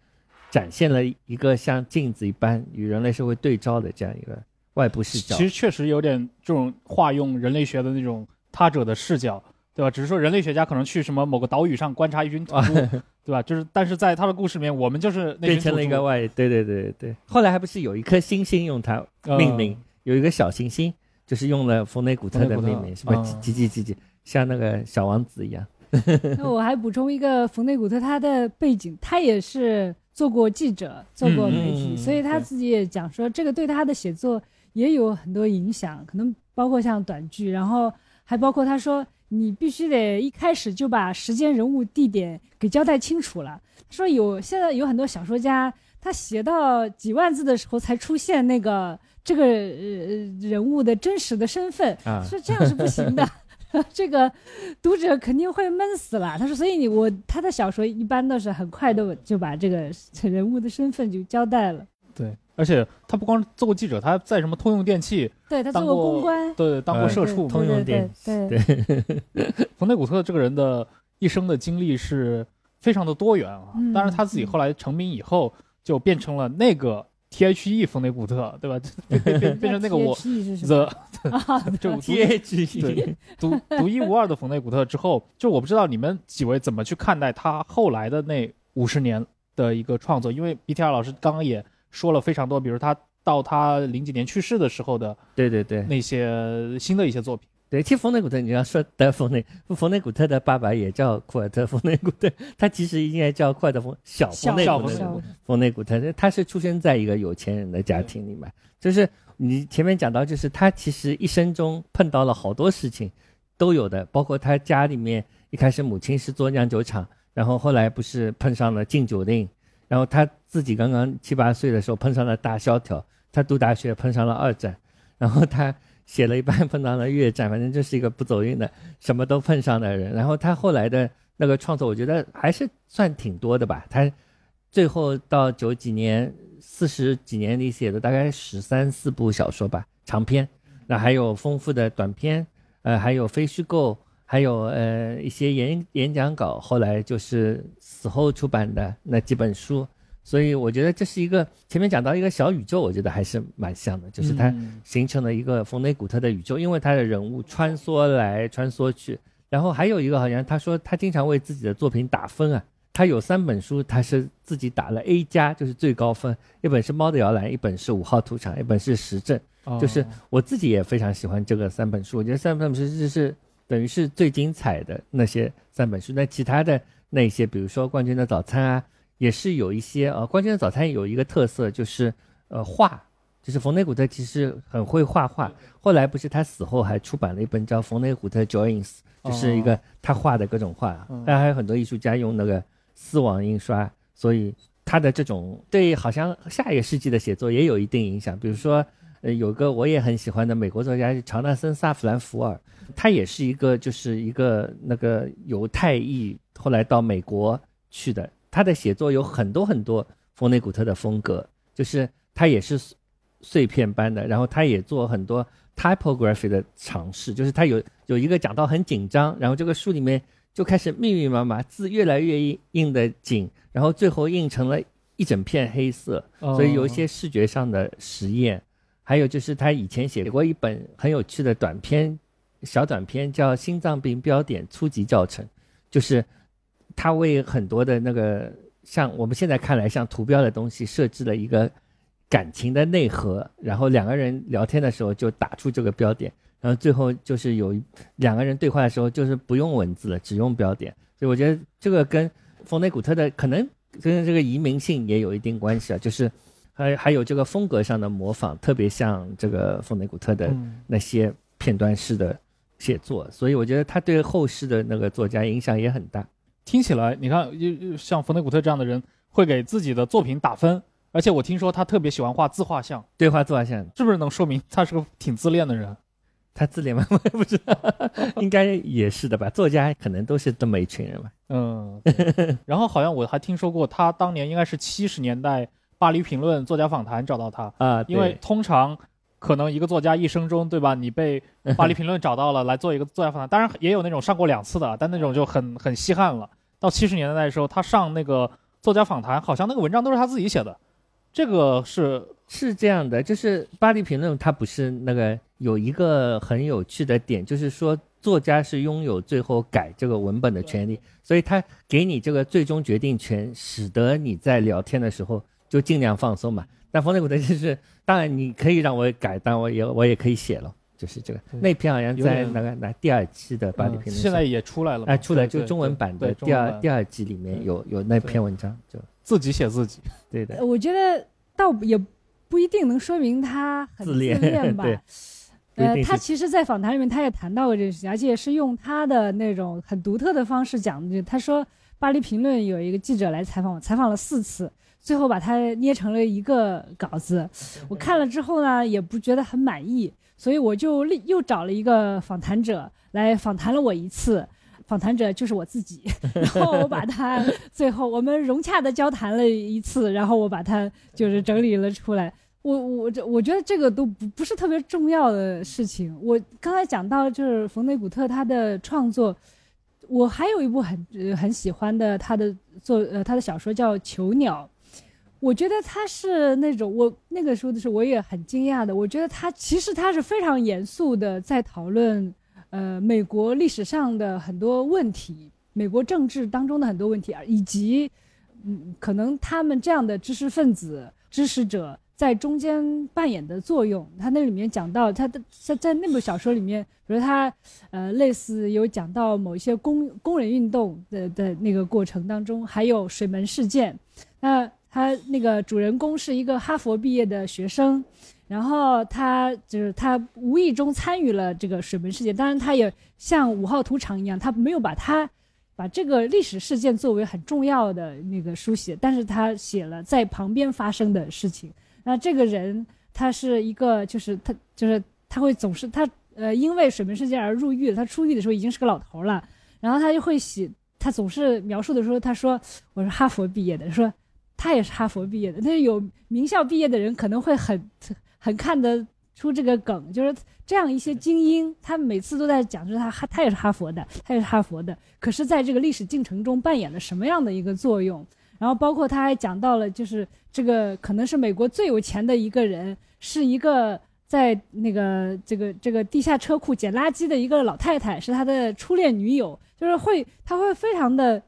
展现了一个像镜子一般与人类社会对照的这样一个外部视角。其实确实有点这种化用人类学的那种他者的视角，对吧？只是说人类学家可能去什么某个岛屿上观察一群土著，对吧？就是但是在他的故事里面，我们就是那变成了一个外，对对对对。后来还不是有一颗星星用它命名，有一个小行星，就是用了冯内古特的命名，什么嗯几几几几，像那个小王子一样。那我还补充一个冯内古特他的背景，他也是做过记者，做过媒体，所以他自己也讲说，这个对他的写作也有很多影响，可能包括像短剧，然后还包括他说，你必须得一开始就把时间、人物、地点给交代清楚了。说有现在有很多小说家，他写到几万字的时候才出现那个这个呃人物的真实的身份，啊说这样是不行的。这个读者肯定会闷死了。他说，所以你我他的小说一般都是很快的就把这个人物的身份就交代了。对，而且他不光做过记者，他在什么通用电器对他做当过公关，对当过呃社畜。通用对电对对对 冯内古特这个人的一生的经历是非常的多元啊。嗯当然他自己后来成名以后，就变成了那个 T H E 冯内古特，对吧？变变成那个我 THE 就 T H 对独独一无二的冯内古特之后，就我不知道你们几位怎么去看待他后来的那五十年的一个创作，因为 BTR 老师刚刚也说了非常多，比如他到他零几年去世的时候的对对对那些新的一些作品。对，其实冯内古特，你要说的冯内冯内古特的爸爸也叫库尔特冯内古特，他其实应该叫库尔特冯小冯内小冯内古特冯内古特，他是出生在一个有钱人的家庭里面，就是你前面讲到，就是他其实一生中碰到了好多事情，都有的，包括他家里面一开始母亲是做酿酒厂，然后后来不是碰上了禁酒令，然后他自己刚刚七八岁的时候碰上了大萧条，他读大学碰上了二战，然后他写了一半碰到了越战，反正就是一个不走运的，什么都碰上的人。然后他后来的那个创作，我觉得还是算挺多的吧。他最后到九几年、四十几年里写的大概十三四部小说吧，长篇，那还有丰富的短篇，呃，还有非虚构，还有呃一些演演讲稿，后来就是死后出版的那几本书。所以我觉得这是一个前面讲到一个小宇宙，我觉得还是蛮像的，就是它嗯形成了一个冯内古特的宇宙，因为他的人物穿梭来穿梭去，然后还有一个好像他说他经常为自己的作品打分啊，他有三本书他是自己打了 A 加，就是最高分，一本是《猫的摇篮》，一本是《五号土场》，一本是《实证》。就是哦我自己也非常喜欢这个三本书，我觉得三本书就是等于是最精彩的那些三本书。那其他的那些，比如说《冠军的早餐》啊，也是有一些呃，《关键的早餐》有一个特色就是呃画，就是冯内古特其实很会画画。后来不是他死后还出版了一本叫《冯内古特 Drawings》，就是一个他画的各种画嗯，当然还有很多艺术家用那个丝网印刷，所以他的这种对好像下一个世纪的写作也有一定影响。比如说，呃，有个我也很喜欢的美国作家是乔纳森·萨弗兰福尔，他也是一个就是一个那个犹太裔，后来到美国去的。他的写作有很多很多冯内古特的风格，就是他也是碎碎片般的，然后他也做很多 typography 的尝试，就是他有有一个讲到很紧张，然后这个书里面就开始密密麻麻，字越来越印印的紧，然后最后印成了一整片黑色，所以有一些视觉上的实验。还有就是他以前写过一本很有趣的短篇，小短篇叫《心脏病标点初级教程》，就是他为很多的那个像我们现在看来像图标的东西设置了一个感情的内核，然后两个人聊天的时候就打出这个标点，然后最后就是有两个人对话的时候就是不用文字了，只用标点。所以我觉得这个跟冯内古特的可能跟这个移民性也有一定关系啊，就是还还有这个风格上的模仿，特别像这个冯内古特的嗯那些片段式的写作，所以我觉得他对后世的那个作家影响也很大。听起来，你看，就就像冯内古特这样的人，会给自己的作品打分，而且我听说他特别喜欢画自画像，对画自画像，是不是能说明他是个挺自恋的人？他自恋吗？我也不知道，应该也是的吧。作家可能都是这么一群人吧。嗯，对然后好像我还听说过，他当年应该是七十年代巴黎评论作家访谈找到他，啊，因为通常可能一个作家一生中，对吧？你被 巴黎评论找到了来做一个作家访谈，当然也有那种上过两次的，但那种就很很稀罕了。到七十年代的时候，他上那个作作家访谈，好像那个文章都是他自己写的，这个是是这样的，就是巴黎评论它不是那个有一个很有趣的点，就是说作家是拥有最后改这个文本的权利，所以他给你这个最终决定权，使得你在聊天的时候就尽量放松嘛。但冯内古德就是，当然你可以让我改，但我也我也可以写了，就是这个那篇好像在那个那第二期的巴黎评论，嗯现在也出来了嘛，哎出来就中文版的第二第二集里面有有那篇文章，就自己写自己，对的。呃，我觉得倒也不一定能说明他很自恋吧。对。呃，他其实，在访谈里面他也谈到过这个事情，而且是用他的那种很独特的方式讲的。他说，《巴黎评论》有一个记者来采访我，采访了四次，最后把它捏成了一个稿子。我看了之后呢，也不觉得很满意，所以我就立又找了一个访谈者来访谈了我一次。访谈者就是我自己，然后我把它最后我们融洽的交谈了一次，然后我把它就是整理了出来。我我这我觉得这个都不不是特别重要的事情。我刚才讲到就是冯内古特他的创作，我还有一部很、呃、很喜欢的他的作呃他的小说叫《囚鸟》，我觉得他是那种我那个时候的时候我也很惊讶的，我觉得他其实他是非常严肃的在讨论呃美国历史上的很多问题，美国政治当中的很多问题，以及嗯可能他们这样的知识分子支持者。在中间扮演的作用，他那里面讲到他的在在那部小说里面，比如他呃类似有讲到某一些工工人运动的的那个过程当中，还有水门事件。那他那个主人公是一个哈佛毕业的学生，然后他就是他无意中参与了这个水门事件，当然他也像五号屠场一样，他没有把他把这个历史事件作为很重要的那个书写，但是他写了在旁边发生的事情。那这个人他是一个，就是他就是他会总是他呃因为水门事件而入狱，他出狱的时候已经是个老头了，然后他就会写，他总是描述的时候，他说我是哈佛毕业的，说他也是哈佛毕业的，但是有名校毕业的人可能会很很看得出这个梗，就是这样一些精英，他每次都在讲，就是他哈他也是哈佛的，他也是哈佛的，可是在这个历史进程中扮演了什么样的一个作用？然后包括他还讲到了，就是这个可能是美国最有钱的一个人，是一个在那个这个这个地下车库捡垃圾的一个老太太，是他的初恋女友，就是会他会非常的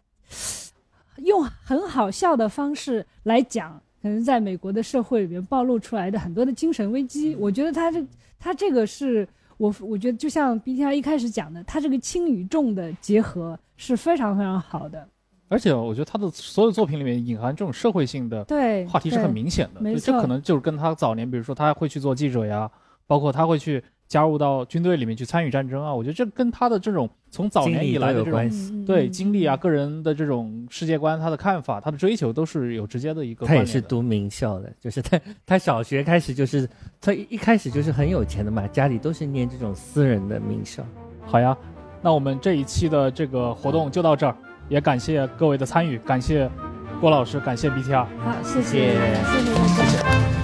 用很好笑的方式来讲，可能在美国的社会里面暴露出来的很多的精神危机。我觉得他这他这个是我我觉得就像 BTR 一开始讲的，他这个轻与重的结合是非常非常好的。而且我觉得他的所有作品里面隐含这种社会性的对话题是很明显的，这可能就是跟他早年，比如说他会去做记者呀，包括他会去加入到军队里面去参与战争啊，我觉得这跟他的这种从早年以来的关系嗯对经历啊、个人的这种世界观、他的看法、他的追求都是有直接的一个他。也是读名校的，就是他他小学开始就是他一一开始就是很有钱的嘛，家里都是念这种私人的名校。好呀，那我们这一期的这个活动就到这儿，也感谢各位的参与，感谢郭老师，感谢 BTR。好，谢谢谢谢谢大家。